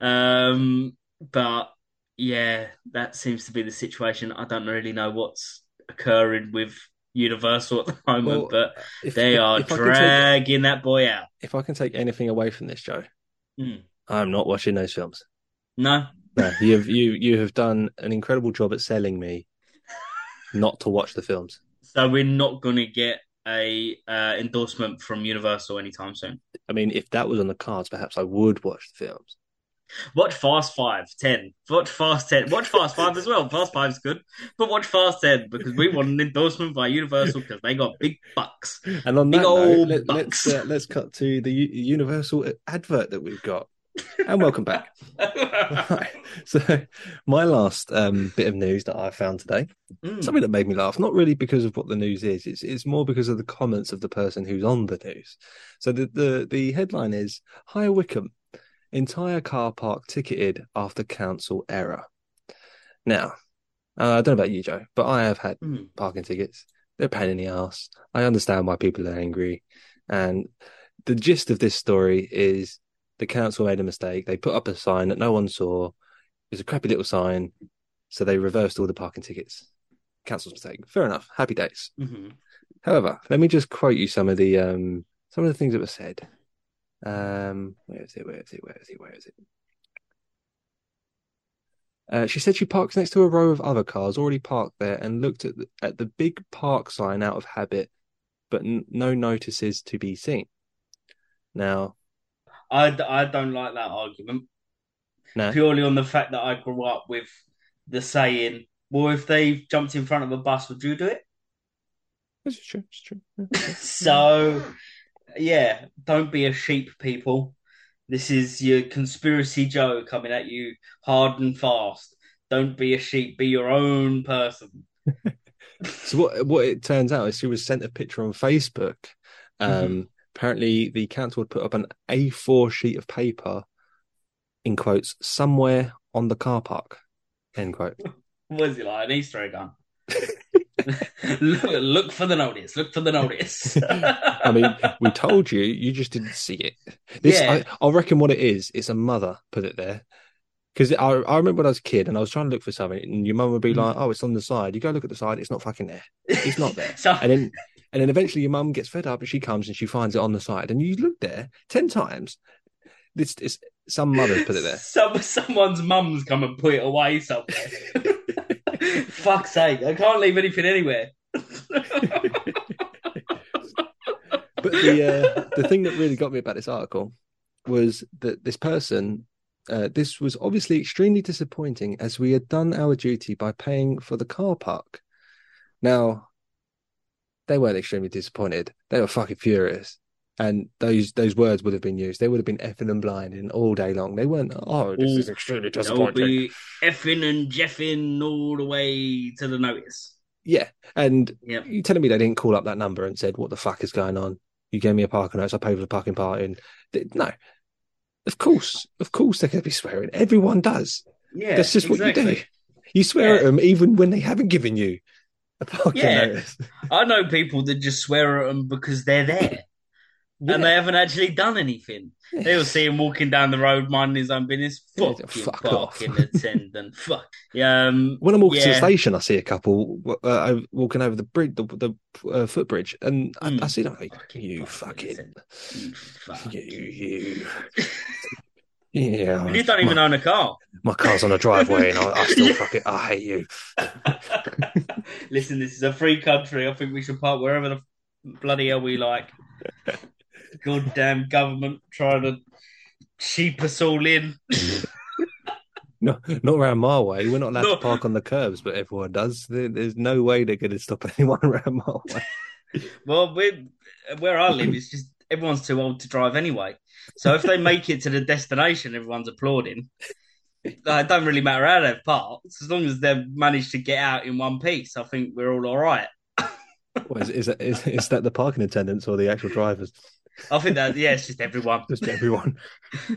Speaker 3: um, but yeah, that seems to be the situation. I don't really know what's occurring with Universal at the moment,
Speaker 2: Well,
Speaker 3: but
Speaker 2: If-
Speaker 3: they
Speaker 2: if-
Speaker 3: are
Speaker 2: if can take-
Speaker 3: dragging that boy out.
Speaker 2: if I can take anything away from this, Joe,
Speaker 3: Hmm.
Speaker 2: I'm not watching those films.
Speaker 3: No,
Speaker 2: No, you have you you have done an incredible job at selling me not to watch the films.
Speaker 3: So we're not going to get a uh, endorsement from Universal anytime soon.
Speaker 2: I mean, if that was on the cards, perhaps I would watch the films.
Speaker 3: Watch Fast Five, Ten. Watch Fast Ten. Watch Fast Five as well. Fast Five's good, but watch Fast Ten because we want an endorsement by Universal because they got big bucks.
Speaker 2: And on
Speaker 3: Big
Speaker 2: that note,
Speaker 3: old
Speaker 2: let, let's uh, let's cut to the U- Universal advert that we've got. and welcome back. Right. So, my last um, bit of news that I found today,
Speaker 3: Mm.
Speaker 2: something that made me laugh, not really because of what the news is, it's, it's more because of the comments of the person who's on the news. So, the, the, the headline is High Wycombe, entire car park ticketed after council error. Now, uh, I don't know about you, Joe, but I have had
Speaker 3: Mm.
Speaker 2: parking tickets. They're a pain in the ass. I understand why people are angry. And the gist of this story is the council made a mistake. They put up a sign that no one saw. It was a crappy little sign. So they reversed all the parking tickets. Council's mistake. Fair enough. Happy days.
Speaker 3: Mhm.
Speaker 2: However, let me just quote you some of the um some of the things that were said. Um, where is it? Where is it? Where is it? Where is it? Uh, she said she parks next to a row of other cars already parked there and looked at the, at the big park sign out of habit, but n- no notices to be seen. Now,
Speaker 3: I, d- I don't like that argument
Speaker 2: no,
Speaker 3: purely on the fact that I grew up with the saying, "Well, if they jumped in front of a bus, would you do it?"
Speaker 2: it's true. It's true.
Speaker 3: So, yeah, don't be a sheep, people. This is your conspiracy Joe coming at you hard and fast. Don't be a sheep. Be your own person.
Speaker 2: So what what it turns out is she was sent a picture on Facebook. Um, Apparently, the council had put up an A4 sheet of paper, in quotes, somewhere on the car park. End quote.
Speaker 3: What is it like? An Easter egg hunt? look, look for the notice. Look for the notice.
Speaker 2: I mean, we told you, you just didn't see it. This,
Speaker 3: Yeah.
Speaker 2: I, I reckon, what it is, it's a mother put it there. Because I, I remember when I was a kid and I was trying to look for something, and your mum would be
Speaker 3: Mm.
Speaker 2: like, "Oh, it's on the side." You go look at the side; it's not fucking there. It's not there.
Speaker 3: So,
Speaker 2: And then, and then eventually, your mum gets fed up and she comes and she finds it on the side, and you look there ten times. This is some mothers put it there.
Speaker 3: Some someone's mum's come and put it away somewhere. Fuck's sake! I can't leave anything anywhere.
Speaker 2: But the uh, the thing that really got me about this article was that this person, uh, this was obviously extremely disappointing as we had done our duty by paying for the car park. Now, they weren't extremely disappointed; they were fucking furious, and those those words would have been used. They would have been effing and blinding all day long. They weren't. Oh, this is extremely disappointing.
Speaker 3: be effing and jeffing all the way to the notice.
Speaker 2: Yeah, and
Speaker 3: Yep.
Speaker 2: you telling me they didn't call up that number and said, "What the fuck is going on? You gave me a parking notice. I paid for the parking part." And no, of course, of course, they're going to be swearing. Everyone does.
Speaker 3: Yeah,
Speaker 2: That's just what you do. You swear at them even when they haven't given you a parking
Speaker 3: Yeah.
Speaker 2: notice.
Speaker 3: I know people that just swear at them because they're there
Speaker 2: Yeah.
Speaker 3: and they haven't actually done anything. They'll see him walking down the road minding his own business.
Speaker 2: Yeah,
Speaker 3: Fuck you,
Speaker 2: fuck off.
Speaker 3: parking attendant. Fuck. Yeah, um,
Speaker 2: When I'm walking to the station, I see a couple uh, walking over the bridge, the, the uh, footbridge, and I,
Speaker 3: Mm.
Speaker 2: I see them. Like,
Speaker 3: Fucking
Speaker 2: you
Speaker 3: parking
Speaker 2: fucking,
Speaker 3: You fuck.
Speaker 2: you, you. Yeah,
Speaker 3: And you don't even
Speaker 2: my,
Speaker 3: own a car.
Speaker 2: my car's on the driveway, and I, I still fucking, I hate you.
Speaker 3: Listen, this is a free country. I think we should park wherever the bloody hell we like. Goddamn government trying to sheep us all in.
Speaker 2: No, not around my way. We're not allowed
Speaker 3: No.
Speaker 2: to park on the curbs, but everyone does. There's no way they're going to stop anyone around my way.
Speaker 3: Well, we where I live, it's just everyone's too old to drive anyway. So if they make it to the destination, everyone's applauding. Like, It don't really matter how they've parked, as long as they've managed to get out in one piece. I think we're all all right.
Speaker 2: Is, is, that, is, is that the parking attendants or the actual drivers?
Speaker 3: I think that yeah, it's just everyone.
Speaker 2: Just everyone.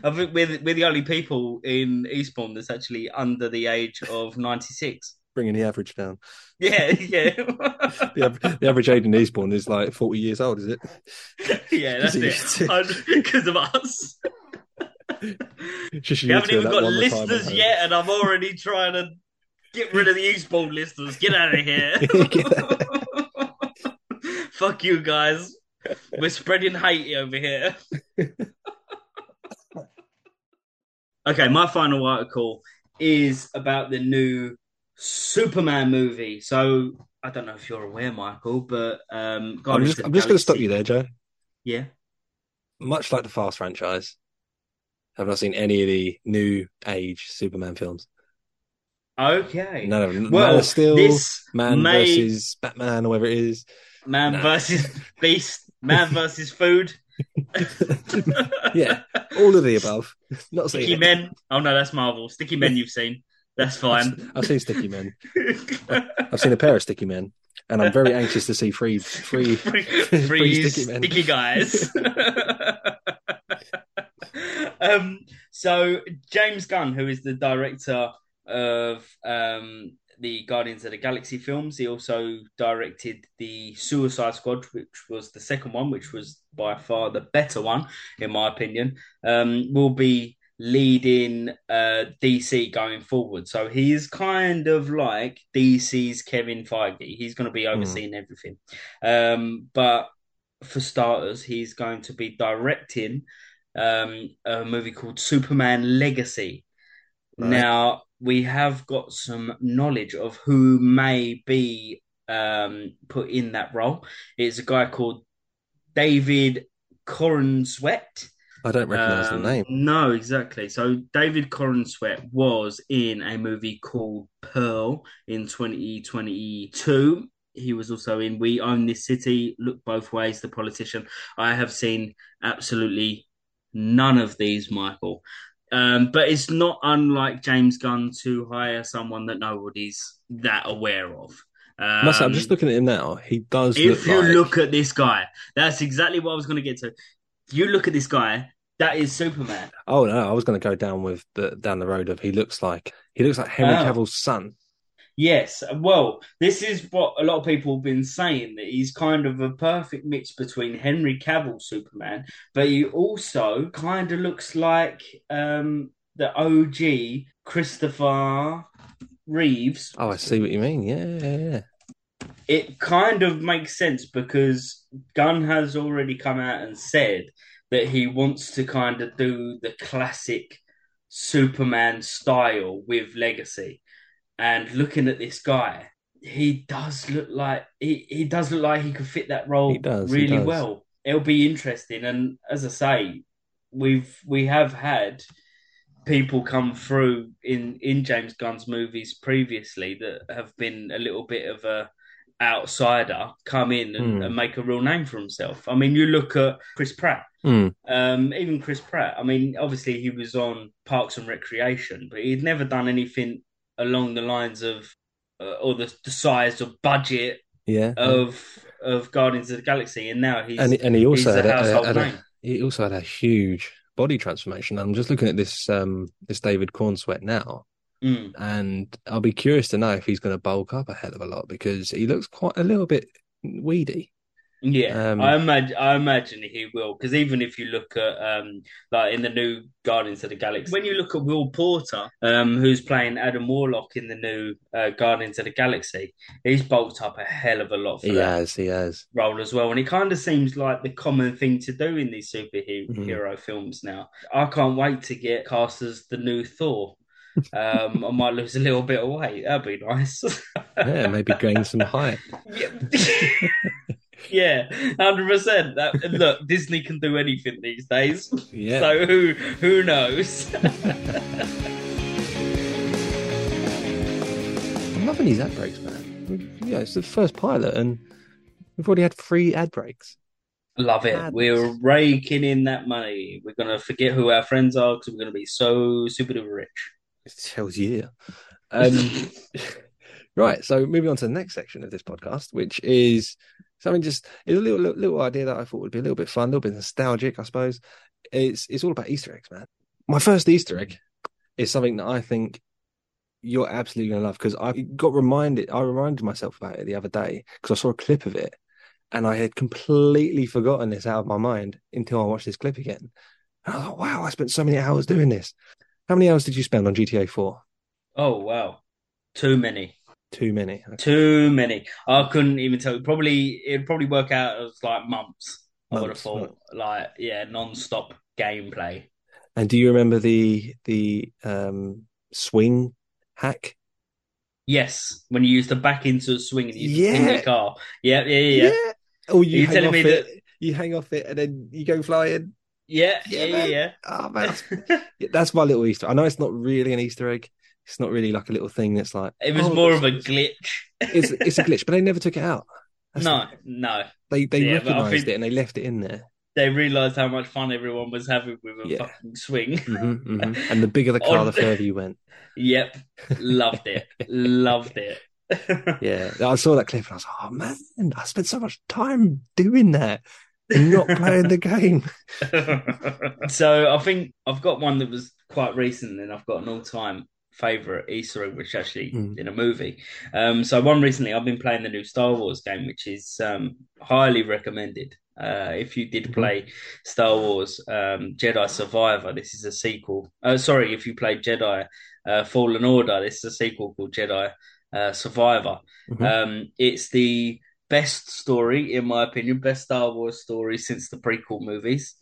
Speaker 3: I think we're we're the only people in Eastbourne that's actually under the age of ninety six.
Speaker 2: Bringing the average down.
Speaker 3: Yeah, yeah,
Speaker 2: The, the average age in Eastbourne is like 40 years old, is it?
Speaker 3: yeah. That's it. Because of us. We haven't even got listeners yet, and I'm already trying to get rid of the Eastbourne listeners. Get out of here. Fuck you guys. We're spreading hate over here. okay, my final article is about the new Superman movie. So I don't know if you're aware, Michael, but um,
Speaker 2: I'm
Speaker 3: Guardians
Speaker 2: just, I'm just going to stop you there, Joe.
Speaker 3: Yeah.
Speaker 2: Much like the Fast franchise, I've not seen any of the new age Superman films.
Speaker 3: Okay.
Speaker 2: None of them.
Speaker 3: Well,
Speaker 2: Man of Steel,
Speaker 3: this
Speaker 2: Man
Speaker 3: may
Speaker 2: versus Batman, or whatever it is.
Speaker 3: man
Speaker 2: No.
Speaker 3: versus beast, man versus food.
Speaker 2: yeah, all of the above. Not
Speaker 3: Sticky Men. Oh no, that's Marvel. Sticky Men you've seen. That's fine.
Speaker 2: I've seen Sticky Men. I've seen a pair of Sticky Men, and I'm very anxious to see three, three,
Speaker 3: Free, free
Speaker 2: Sticky Men.
Speaker 3: sticky guys. um, so James Gunn, who is the director of um, the Guardians of the Galaxy films, he also directed the Suicide Squad, which was the second one, which was by far the better one, in my opinion. Um, will be leading uh, DC going forward. So he is kind of like DC's Kevin Feige. He's going to be overseeing everything. Um, but for starters, he's going to be directing um, a movie called Superman Legacy.
Speaker 2: Right.
Speaker 3: Now, we have got some knowledge of who may be um, put in that role. It's a guy called David Corenswet.
Speaker 2: I don't recognise
Speaker 3: Um,
Speaker 2: the name.
Speaker 3: No, exactly. So David Corenswet was in a movie called Pearl in 2022. He was also in We Own This City, Look Both Ways, The Politician. I have seen absolutely none of these, Michael. Um, but it's not unlike James Gunn to hire someone that nobody's that aware of. Um,
Speaker 2: Must say, I'm just looking at him now. He does
Speaker 3: if
Speaker 2: look
Speaker 3: you
Speaker 2: like
Speaker 3: look at this guy, that's exactly what I was going to get to. You look at this guy, that is Superman.
Speaker 2: Oh no, I was going to go down with the down the road of he looks like he looks like Henry
Speaker 3: Oh.
Speaker 2: Cavill's son.
Speaker 3: Yes, well, this is what a lot of people have been saying that he's kind of a perfect mix between Henry Cavill Superman, but he also kind of looks like um, the OG Christopher Reeves.
Speaker 2: Oh, I see what you mean. Yeah, yeah, yeah.
Speaker 3: It kind of makes sense because Gunn has already come out and said that he wants to kind of do the classic Superman style with Legacy. And looking at this guy, he does look like he, he does look like he could fit that role
Speaker 2: He does,
Speaker 3: really well. It'll be interesting, and as I say, we've we have had people come through in in James Gunn's movies previously that have been a little bit of a outsider come in and,
Speaker 2: Hmm.
Speaker 3: and make a real name for himself. I mean, you look at Chris Pratt.
Speaker 2: Hmm.
Speaker 3: Um, even Chris Pratt. I mean, obviously he was on Parks and Recreation, but he'd never done anything along the lines of uh, or the, the size or budget
Speaker 2: yeah.
Speaker 3: of of Guardians of the Galaxy, and now he's
Speaker 2: and and he also had
Speaker 3: a
Speaker 2: a, had a- he also had a huge body transformation. I'm just looking at this um this David Corenswet now,
Speaker 3: Mm.
Speaker 2: and I'll be curious to know if he's going to bulk up a hell of a lot because he looks quite a little bit weedy.
Speaker 3: Yeah,
Speaker 2: Um,
Speaker 3: I imagine I imagine he will because even if you look at um like in the new Guardians of the Galaxy, when you look at Will Poulter, um, who's playing Adam Warlock in the new uh, Guardians of the Galaxy, he's bulked up a hell of a lot for
Speaker 2: He
Speaker 3: that
Speaker 2: has, he has.
Speaker 3: role as well, and it kind of seems like the common thing to do in these superhero
Speaker 2: Mhm.
Speaker 3: films now. I can't wait to get cast as the new Thor. um, I might lose a little bit of weight. That'd be nice.
Speaker 2: Yeah, maybe gain some height.
Speaker 3: Yeah, yeah, hundred percent. That look, Disney can do anything these days.
Speaker 2: Yeah.
Speaker 3: So who who knows?
Speaker 2: I'm loving these ad breaks, man. Yeah, it's the first pilot, and we've already had three ad breaks.
Speaker 3: Love it. We're raking in that money. We're gonna forget who our friends are because we're gonna be so super duper rich.
Speaker 2: It's hell's yeah. Um, right, so moving on to the next section of this podcast, which is something just is a little, little little idea that I thought would be a little bit fun, a little bit nostalgic, I suppose. It's it's all about Easter eggs, man. My first Easter egg is something that I think you're absolutely gonna love because I got reminded. I reminded myself about it the other day because I saw a clip of it, and I had completely forgotten this out of my mind until I watched this clip again. And I thought, wow, I spent so many hours doing this. How many hours did you spend on GTA 4?
Speaker 3: Oh wow, too many,
Speaker 2: Too many. Okay.
Speaker 3: too many. I couldn't even tell. Probably it'd probably work out as like months. I would have
Speaker 2: Months,
Speaker 3: thought like yeah, non-stop gameplay.
Speaker 2: And do you remember the the um swing hack?
Speaker 3: Yes, when you use the back into a swing and you
Speaker 2: Yeah.
Speaker 3: in your car. Yeah, yeah, yeah, yeah.
Speaker 2: Or you
Speaker 3: You're
Speaker 2: hang
Speaker 3: telling me
Speaker 2: it,
Speaker 3: that-
Speaker 2: you hang off it and then you go flying.
Speaker 3: Yeah,
Speaker 2: Yeah,
Speaker 3: yeah,
Speaker 2: man.
Speaker 3: yeah.
Speaker 2: Oh man,
Speaker 3: yeah,
Speaker 2: that's my little Easter. I know it's not really an Easter egg. It's not really like a little thing that's like
Speaker 3: It was
Speaker 2: oh,
Speaker 3: more of a glitch.
Speaker 2: It's it's a glitch, but they never took it out. That's
Speaker 3: no,
Speaker 2: the-
Speaker 3: no.
Speaker 2: they they
Speaker 3: Yeah,
Speaker 2: recognised it and they left it in there.
Speaker 3: they realised how much fun everyone was having with a
Speaker 2: Yeah.
Speaker 3: fucking swing.
Speaker 2: Mhm, mhm. And the bigger the car, the further you went.
Speaker 3: Yep, loved it, loved it.
Speaker 2: Yeah, I saw that clip and I was like, oh man, I spent so much time doing that and not playing the game.
Speaker 3: so I think I've got one that was quite recent, and I've got an all-time favorite Easter egg, which actually
Speaker 2: Mm.
Speaker 3: in a movie. Um, so one recently, I've been playing the new Star Wars game, which is um, highly recommended. Uh, if you did
Speaker 2: Mhm.
Speaker 3: play Star Wars um, Jedi Survivor, this is a sequel. Uh, sorry, if you played Jedi uh, Fallen Order, this is a sequel called Jedi uh, Survivor.
Speaker 2: Mhm.
Speaker 3: Um, it's the best story, in my opinion, best Star Wars story since the prequel movies.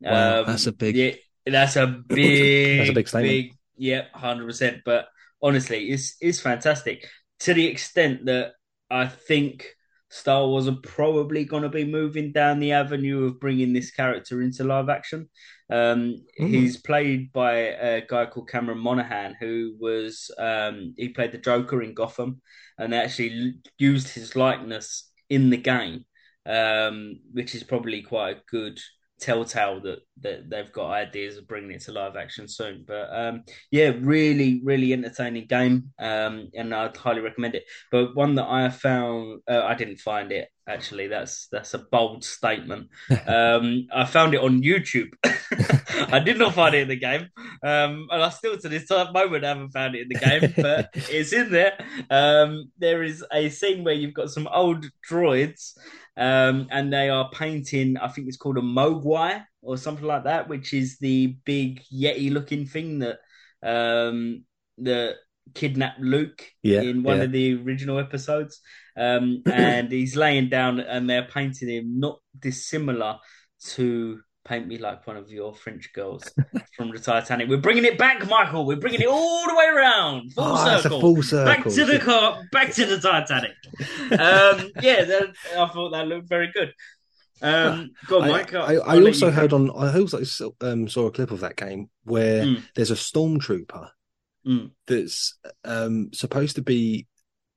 Speaker 2: Wow,
Speaker 3: Um,
Speaker 2: that's a big-
Speaker 3: yeah, that's a big,
Speaker 2: That's a big statement.
Speaker 3: big, yeah, hundred percent. But honestly, it's it's fantastic to the extent that I think Star Wars are probably going to be moving down the avenue of bringing this character into live action. Um,
Speaker 2: Mm.
Speaker 3: He's played by a guy called Cameron Monaghan, who was um, he played the Joker in Gotham, and they actually used his likeness in the game, um, which is probably quite a good telltale that that they've got ideas of bringing it to live action soon. But um, yeah, really, really entertaining game, um, and I'd highly recommend it. But one that I found, uh, I didn't find it actually. That's that's a bold statement. Um, I found it on YouTube. I did not find it in the game, um, and I still to this moment haven't found it in the game, but it's in there. Um, there is a scene where you've got some old droids, um, and they are painting. I think it's called a Mogwai or something like that, which is the big Yeti-looking thing that um, that kidnapped Luke
Speaker 2: Yeah,
Speaker 3: in one
Speaker 2: yeah.
Speaker 3: of the original episodes. Um, and he's laying down, and they're painting him not dissimilar to "Paint Me Like One of Your French Girls" from the Titanic. We're bringing it back, Michael. We're bringing it all the way around, full
Speaker 2: Oh,
Speaker 3: circle.
Speaker 2: full circle.
Speaker 3: Back to the car, back to the Titanic. um, yeah, that, I thought that looked very good. Um, go on,
Speaker 2: I,
Speaker 3: Mike.
Speaker 2: I, I also heard on. I also um, saw a clip of that game where
Speaker 3: Mm.
Speaker 2: there's a stormtrooper
Speaker 3: Mm.
Speaker 2: that's um, supposed to be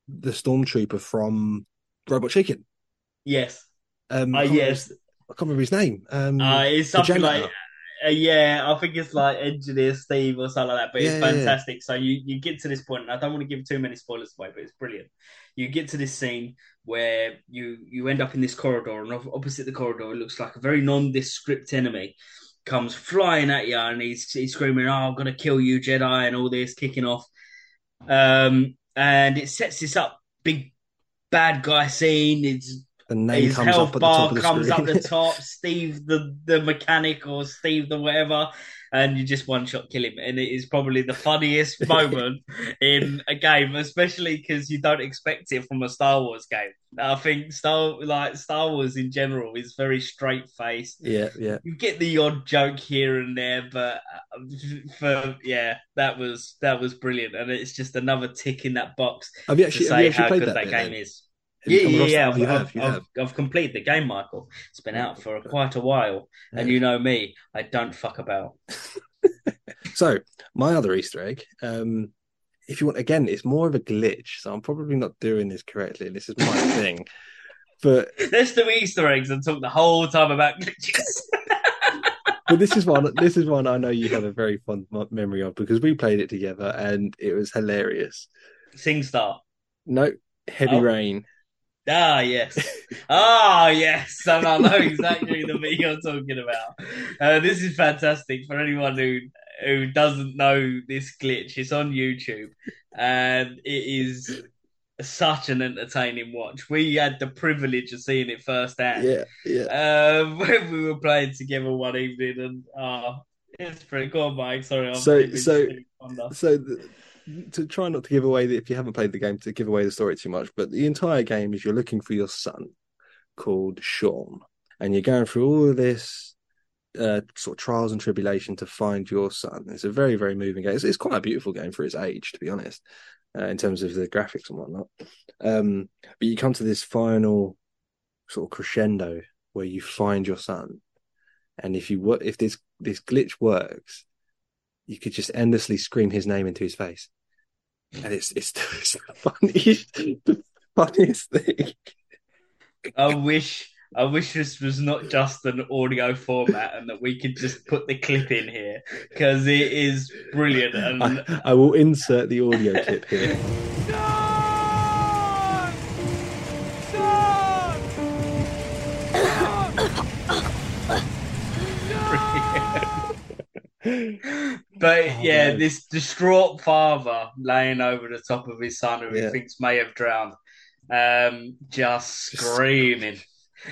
Speaker 2: the stormtrooper from Robot Chicken.
Speaker 3: Yes.
Speaker 2: Um,
Speaker 3: Uh,
Speaker 2: I can't remember
Speaker 3: yes.
Speaker 2: I can't remember his name. Um,
Speaker 3: Uh, it's something like, uh, yeah, I think it's like Engineer Steve or something like that, but
Speaker 2: Yeah,
Speaker 3: it's
Speaker 2: yeah, yeah.
Speaker 3: fantastic. So you, you get to this point, and I don't want to give too many spoilers away, but it's brilliant. You get to this scene where you, you end up in this corridor, and opposite the corridor, it looks like a very nondescript enemy comes flying at you, and he's, he's screaming, Oh, I'm going to kill you, Jedi, and all this, kicking off. Um, and it sets this up big bad guy scene. It's
Speaker 2: the name
Speaker 3: his
Speaker 2: comes
Speaker 3: health
Speaker 2: up at the
Speaker 3: bar
Speaker 2: top of the
Speaker 3: comes
Speaker 2: screen.
Speaker 3: up the top. Steve the the mechanic or Steve the whatever, and you just one shot kill him. And it is probably the funniest moment in a game, especially because you don't expect it from a Star Wars game. I think Star like Star Wars in general is very straight faced.
Speaker 2: yeah, yeah.
Speaker 3: You get the odd joke here and there, but uh, for yeah, that was that was brilliant, and it's just another tick in that box
Speaker 2: Have you
Speaker 3: to
Speaker 2: actually, have
Speaker 3: say how
Speaker 2: played
Speaker 3: good
Speaker 2: that,
Speaker 3: that, game
Speaker 2: then?
Speaker 3: is.
Speaker 2: Have
Speaker 3: Yeah, yeah, yeah. I've,
Speaker 2: You
Speaker 3: I've,
Speaker 2: you
Speaker 3: I've,
Speaker 2: have.
Speaker 3: I've completed the game, Michael. It's been out for quite a while, and you know me, I don't fuck about.
Speaker 2: So my other Easter egg, um, if you want, again, it's more of a glitch. So I'm probably not doing this correctly. This is my thing, but
Speaker 3: Let's do Easter eggs and talk the whole time about glitches.
Speaker 2: but this is one. This is one I know you have a very fond memory of because we played it together and it was hilarious.
Speaker 3: Sing Star.
Speaker 2: No, heavy
Speaker 3: Oh.
Speaker 2: rain.
Speaker 3: Ah, yes. Ah, yes. And I know exactly the bit you're talking about. Uh, this is fantastic for anyone who who doesn't know this glitch. It's on YouTube, and it is such an entertaining watch. We had the privilege of seeing it firsthand.
Speaker 2: Yeah, yeah.
Speaker 3: Um, when we were playing together one evening, and uh, it's pretty cool, Mike. Sorry, I'm
Speaker 2: So- so- So the, to try not to give away if you haven't played the game to give away the story too much, but the entire game is you're looking for your son called Sean, and you're going through all of this uh, sort of trials and tribulation to find your son. It's a very very moving game. It's, it's quite a beautiful game for its age, to be honest, uh, in terms of the graphics and whatnot. Um, but you come to this final sort of crescendo where you find your son, and if you if this this glitch works, you could just endlessly scream his name into his face, and it's it's, it's the funniest the funniest thing.
Speaker 3: I wish I wish this was not just an audio format and that we could just put the clip in here because it is brilliant. And
Speaker 2: I, I will insert the audio clip here.
Speaker 3: But yeah,
Speaker 2: man.
Speaker 3: this distraught father laying over the top of his son who
Speaker 2: Yeah.
Speaker 3: he thinks may have drowned, um, just screaming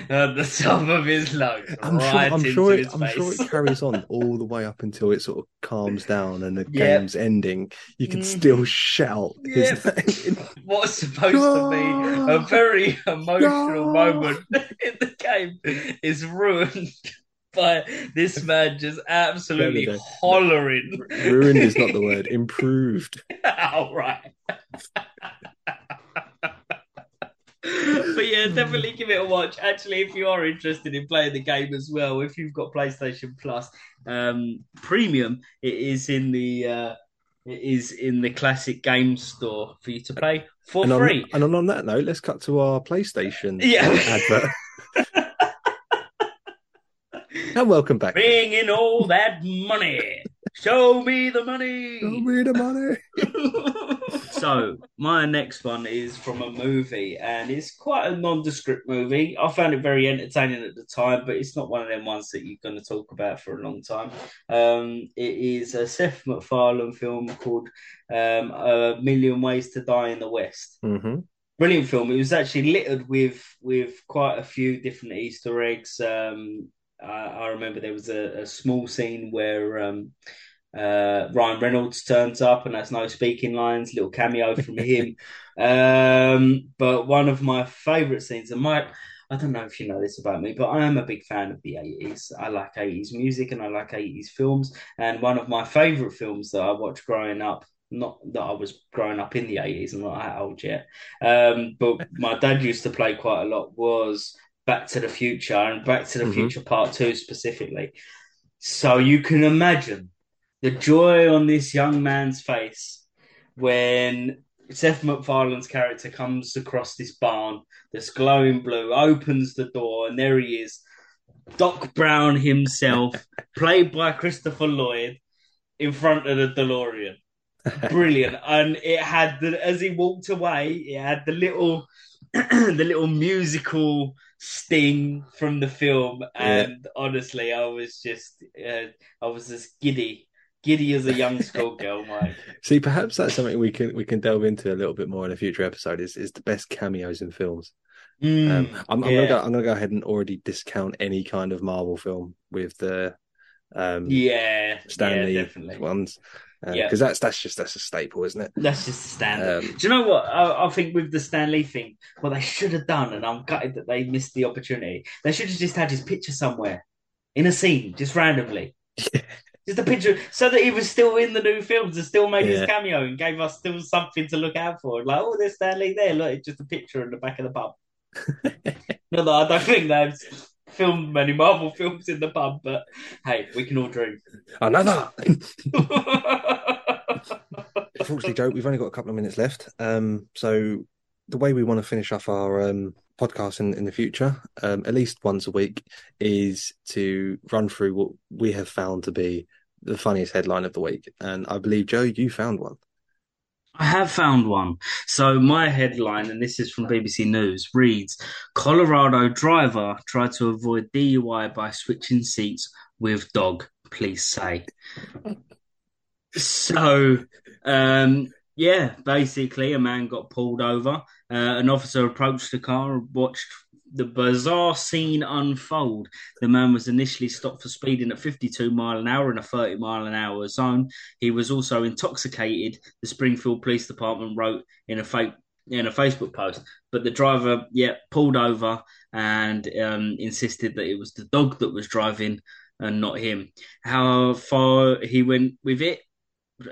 Speaker 3: at the top of his lungs,
Speaker 2: I'm sure. I'm sure. It, I'm sure it carries on all the way up until it sort of calms down and the
Speaker 3: Yeah.
Speaker 2: game's ending. You can
Speaker 3: Mhm.
Speaker 2: still shout his name.
Speaker 3: What's supposed to be a very emotional
Speaker 2: No.
Speaker 3: moment in the game is ruined by this man just absolutely
Speaker 2: No, no, no.
Speaker 3: hollering.
Speaker 2: Ruined is not the word. Improved.
Speaker 3: All right. but yeah, definitely give it a watch. Actually, if you are interested in playing the game as well, if you've got PlayStation Plus um, Premium, it is in the uh, it is in the classic game store for you to play for
Speaker 2: And on,
Speaker 3: free.
Speaker 2: and on, on that note, let's cut to our PlayStation
Speaker 3: Yeah.
Speaker 2: advert. and welcome back.
Speaker 3: Bring in all that money. Show me the money.
Speaker 2: Show me the money.
Speaker 3: so my next one is from a movie and it's quite a nondescript movie i found it very entertaining at the time but it's not one of them ones that you're going to talk about for a long time um, it is a seth macfarlane film called um, a million ways to die in the west
Speaker 2: hmm
Speaker 3: brilliant film it was actually littered with with quite a few different easter eggs um, I, I remember there was a, a small scene where um, uh, Ryan Reynolds turns up and has no speaking lines, little cameo from him. Um, but one of my favourite scenes, and my I don't know if you know this about me, but I am a big fan of the 80s. I like 80s music and I like 80s films. And one of my favourite films that I watched growing up, not that I was growing up in the 80s, I'm not that old yet, um, but my dad used to play quite a lot, was Back to the Future and Back to the
Speaker 2: Mhm.
Speaker 3: Future Part 2 specifically. So you can imagine the joy on this young man's face when Seth MacFarlane's character comes across this barn that's glowing blue, opens the door, and there he is, Doc Brown himself, played by Christopher Lloyd, in front of the DeLorean. Brilliant, and it had the as he walked away, it had the little, the little musical sting from the film, and honestly, I was just, uh, I was just giddy, giddy as a young schoolgirl, Mike.
Speaker 2: See, perhaps that's something we can we can delve into a little bit more in a future episode. Is is the best cameos in films?
Speaker 3: Mm,
Speaker 2: Um, I'm, I'm
Speaker 3: yeah.
Speaker 2: gonna go. I'm gonna go ahead and already discount any kind of Marvel film with the um,
Speaker 3: yeah,
Speaker 2: Stan Lee
Speaker 3: yeah, definitely.
Speaker 2: ones because
Speaker 3: Yeah.
Speaker 2: that's that's just that's a staple, isn't it?
Speaker 3: That's just the standard.
Speaker 2: Um,
Speaker 3: Do you know what? I, I think with the Stan Lee thing, what they should have done, and I'm gutted that they missed the opportunity. They should have just had his picture somewhere in a scene, just randomly. Just a picture, so that he was still in the new films and still made
Speaker 2: Yeah.
Speaker 3: his cameo and gave us still something to look out for. Like, oh, there's Stan Lee there. Look, it's just a picture in the back of the pub. no, that I don't think they've filmed many Marvel films in the pub, but hey, we can all dream.
Speaker 2: that. Unfortunately, Joe, we've only got a couple of minutes left. Um, so the way we want to finish off our um, podcast in, in the future, um, at least once a week, is to run through what we have found to be the funniest headline of the week. And I believe, Joe, you found one.
Speaker 3: I have found one. So my headline, and this is from BBC News, reads: Colorado driver tried to avoid DUI by switching seats with dog. Police say. So, um, yeah, basically, a man got pulled over. Uh, an officer approached the car and watched the bizarre scene unfold. The man was initially stopped for speeding at 52 mile an hour in a 30 mile an hour zone. He was also intoxicated. The Springfield Police Department wrote in a fake in a Facebook post. But the driver, yeah, pulled over and um, insisted that it was the dog that was driving and not him. How far he went with it,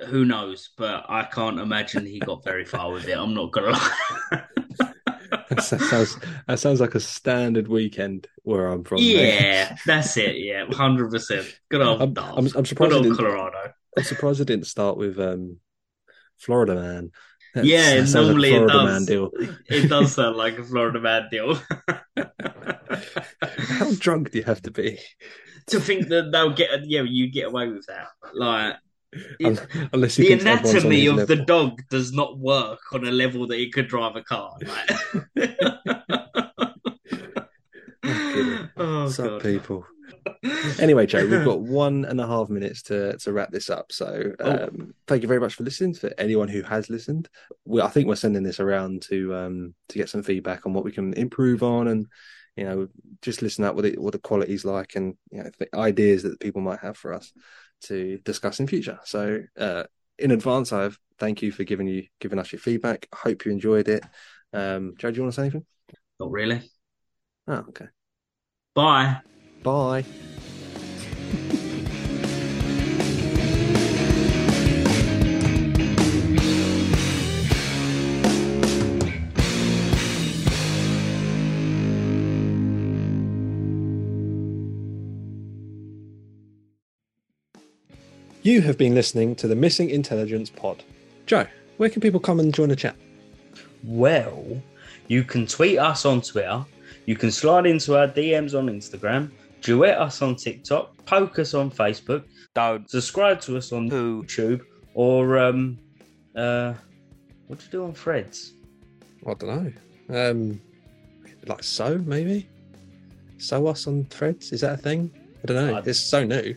Speaker 3: who knows? But I can't imagine he got very far with it. I'm not gonna lie.
Speaker 2: That sounds that sounds like a standard weekend where I'm from.
Speaker 3: yeah, that's it. Yeah, hundred percent. Good old,
Speaker 2: I'm, I'm, I'm surprised.
Speaker 3: good old Colorado.
Speaker 2: I'm surprised it didn't start with um, Florida man.
Speaker 3: Yeah,
Speaker 2: that sounds like
Speaker 3: it does.
Speaker 2: man deal.
Speaker 3: It does sound like a Florida man deal.
Speaker 2: How drunk do you have to be?
Speaker 3: to think that they'll get yeah you get away with that like
Speaker 2: Unless
Speaker 3: the
Speaker 2: think everyone's on
Speaker 3: anatomy of the dog does not work on a level that it could drive a car like. oh
Speaker 2: Some people. Anyway, Joe, we've got one and a half minutes to to wrap this up. So,
Speaker 3: Oh.
Speaker 2: um, thank you very much for listening. For anyone who has listened, we, I think we're sending this around to um to get some feedback on what we can improve on, and you know, just listen out what it, what the quality's like, and you know, the ideas that people might have for us to discuss in future. So, uh, in advance, I've thank you for giving you giving us your feedback. I hope you enjoyed it. Um, Joe, do you want to say anything?
Speaker 3: not really
Speaker 2: Oh, okay.
Speaker 3: bye
Speaker 2: Bye. You have been listening to the Missing Intelligence Pod. Joe, where can people come and join the chat?
Speaker 3: Well, you can tweet us on Twitter, you can slide into our DMs on Instagram, duet us on TikTok, poke us on Facebook,
Speaker 1: Don't
Speaker 3: subscribe to us on YouTube, or um, uh, what do you do on Threads?
Speaker 2: I don't know. Um, like so, maybe. So us on threads. Is that a thing? I don't know.
Speaker 3: I-
Speaker 2: It's so new.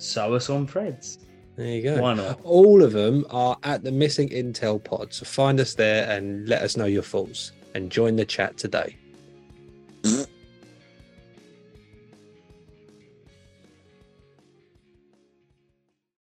Speaker 3: Saw us on threads.
Speaker 2: There you go.
Speaker 3: Why not?
Speaker 2: All of them are at the Missing Intel Pod. So find us there and let us know your thoughts and join the chat today.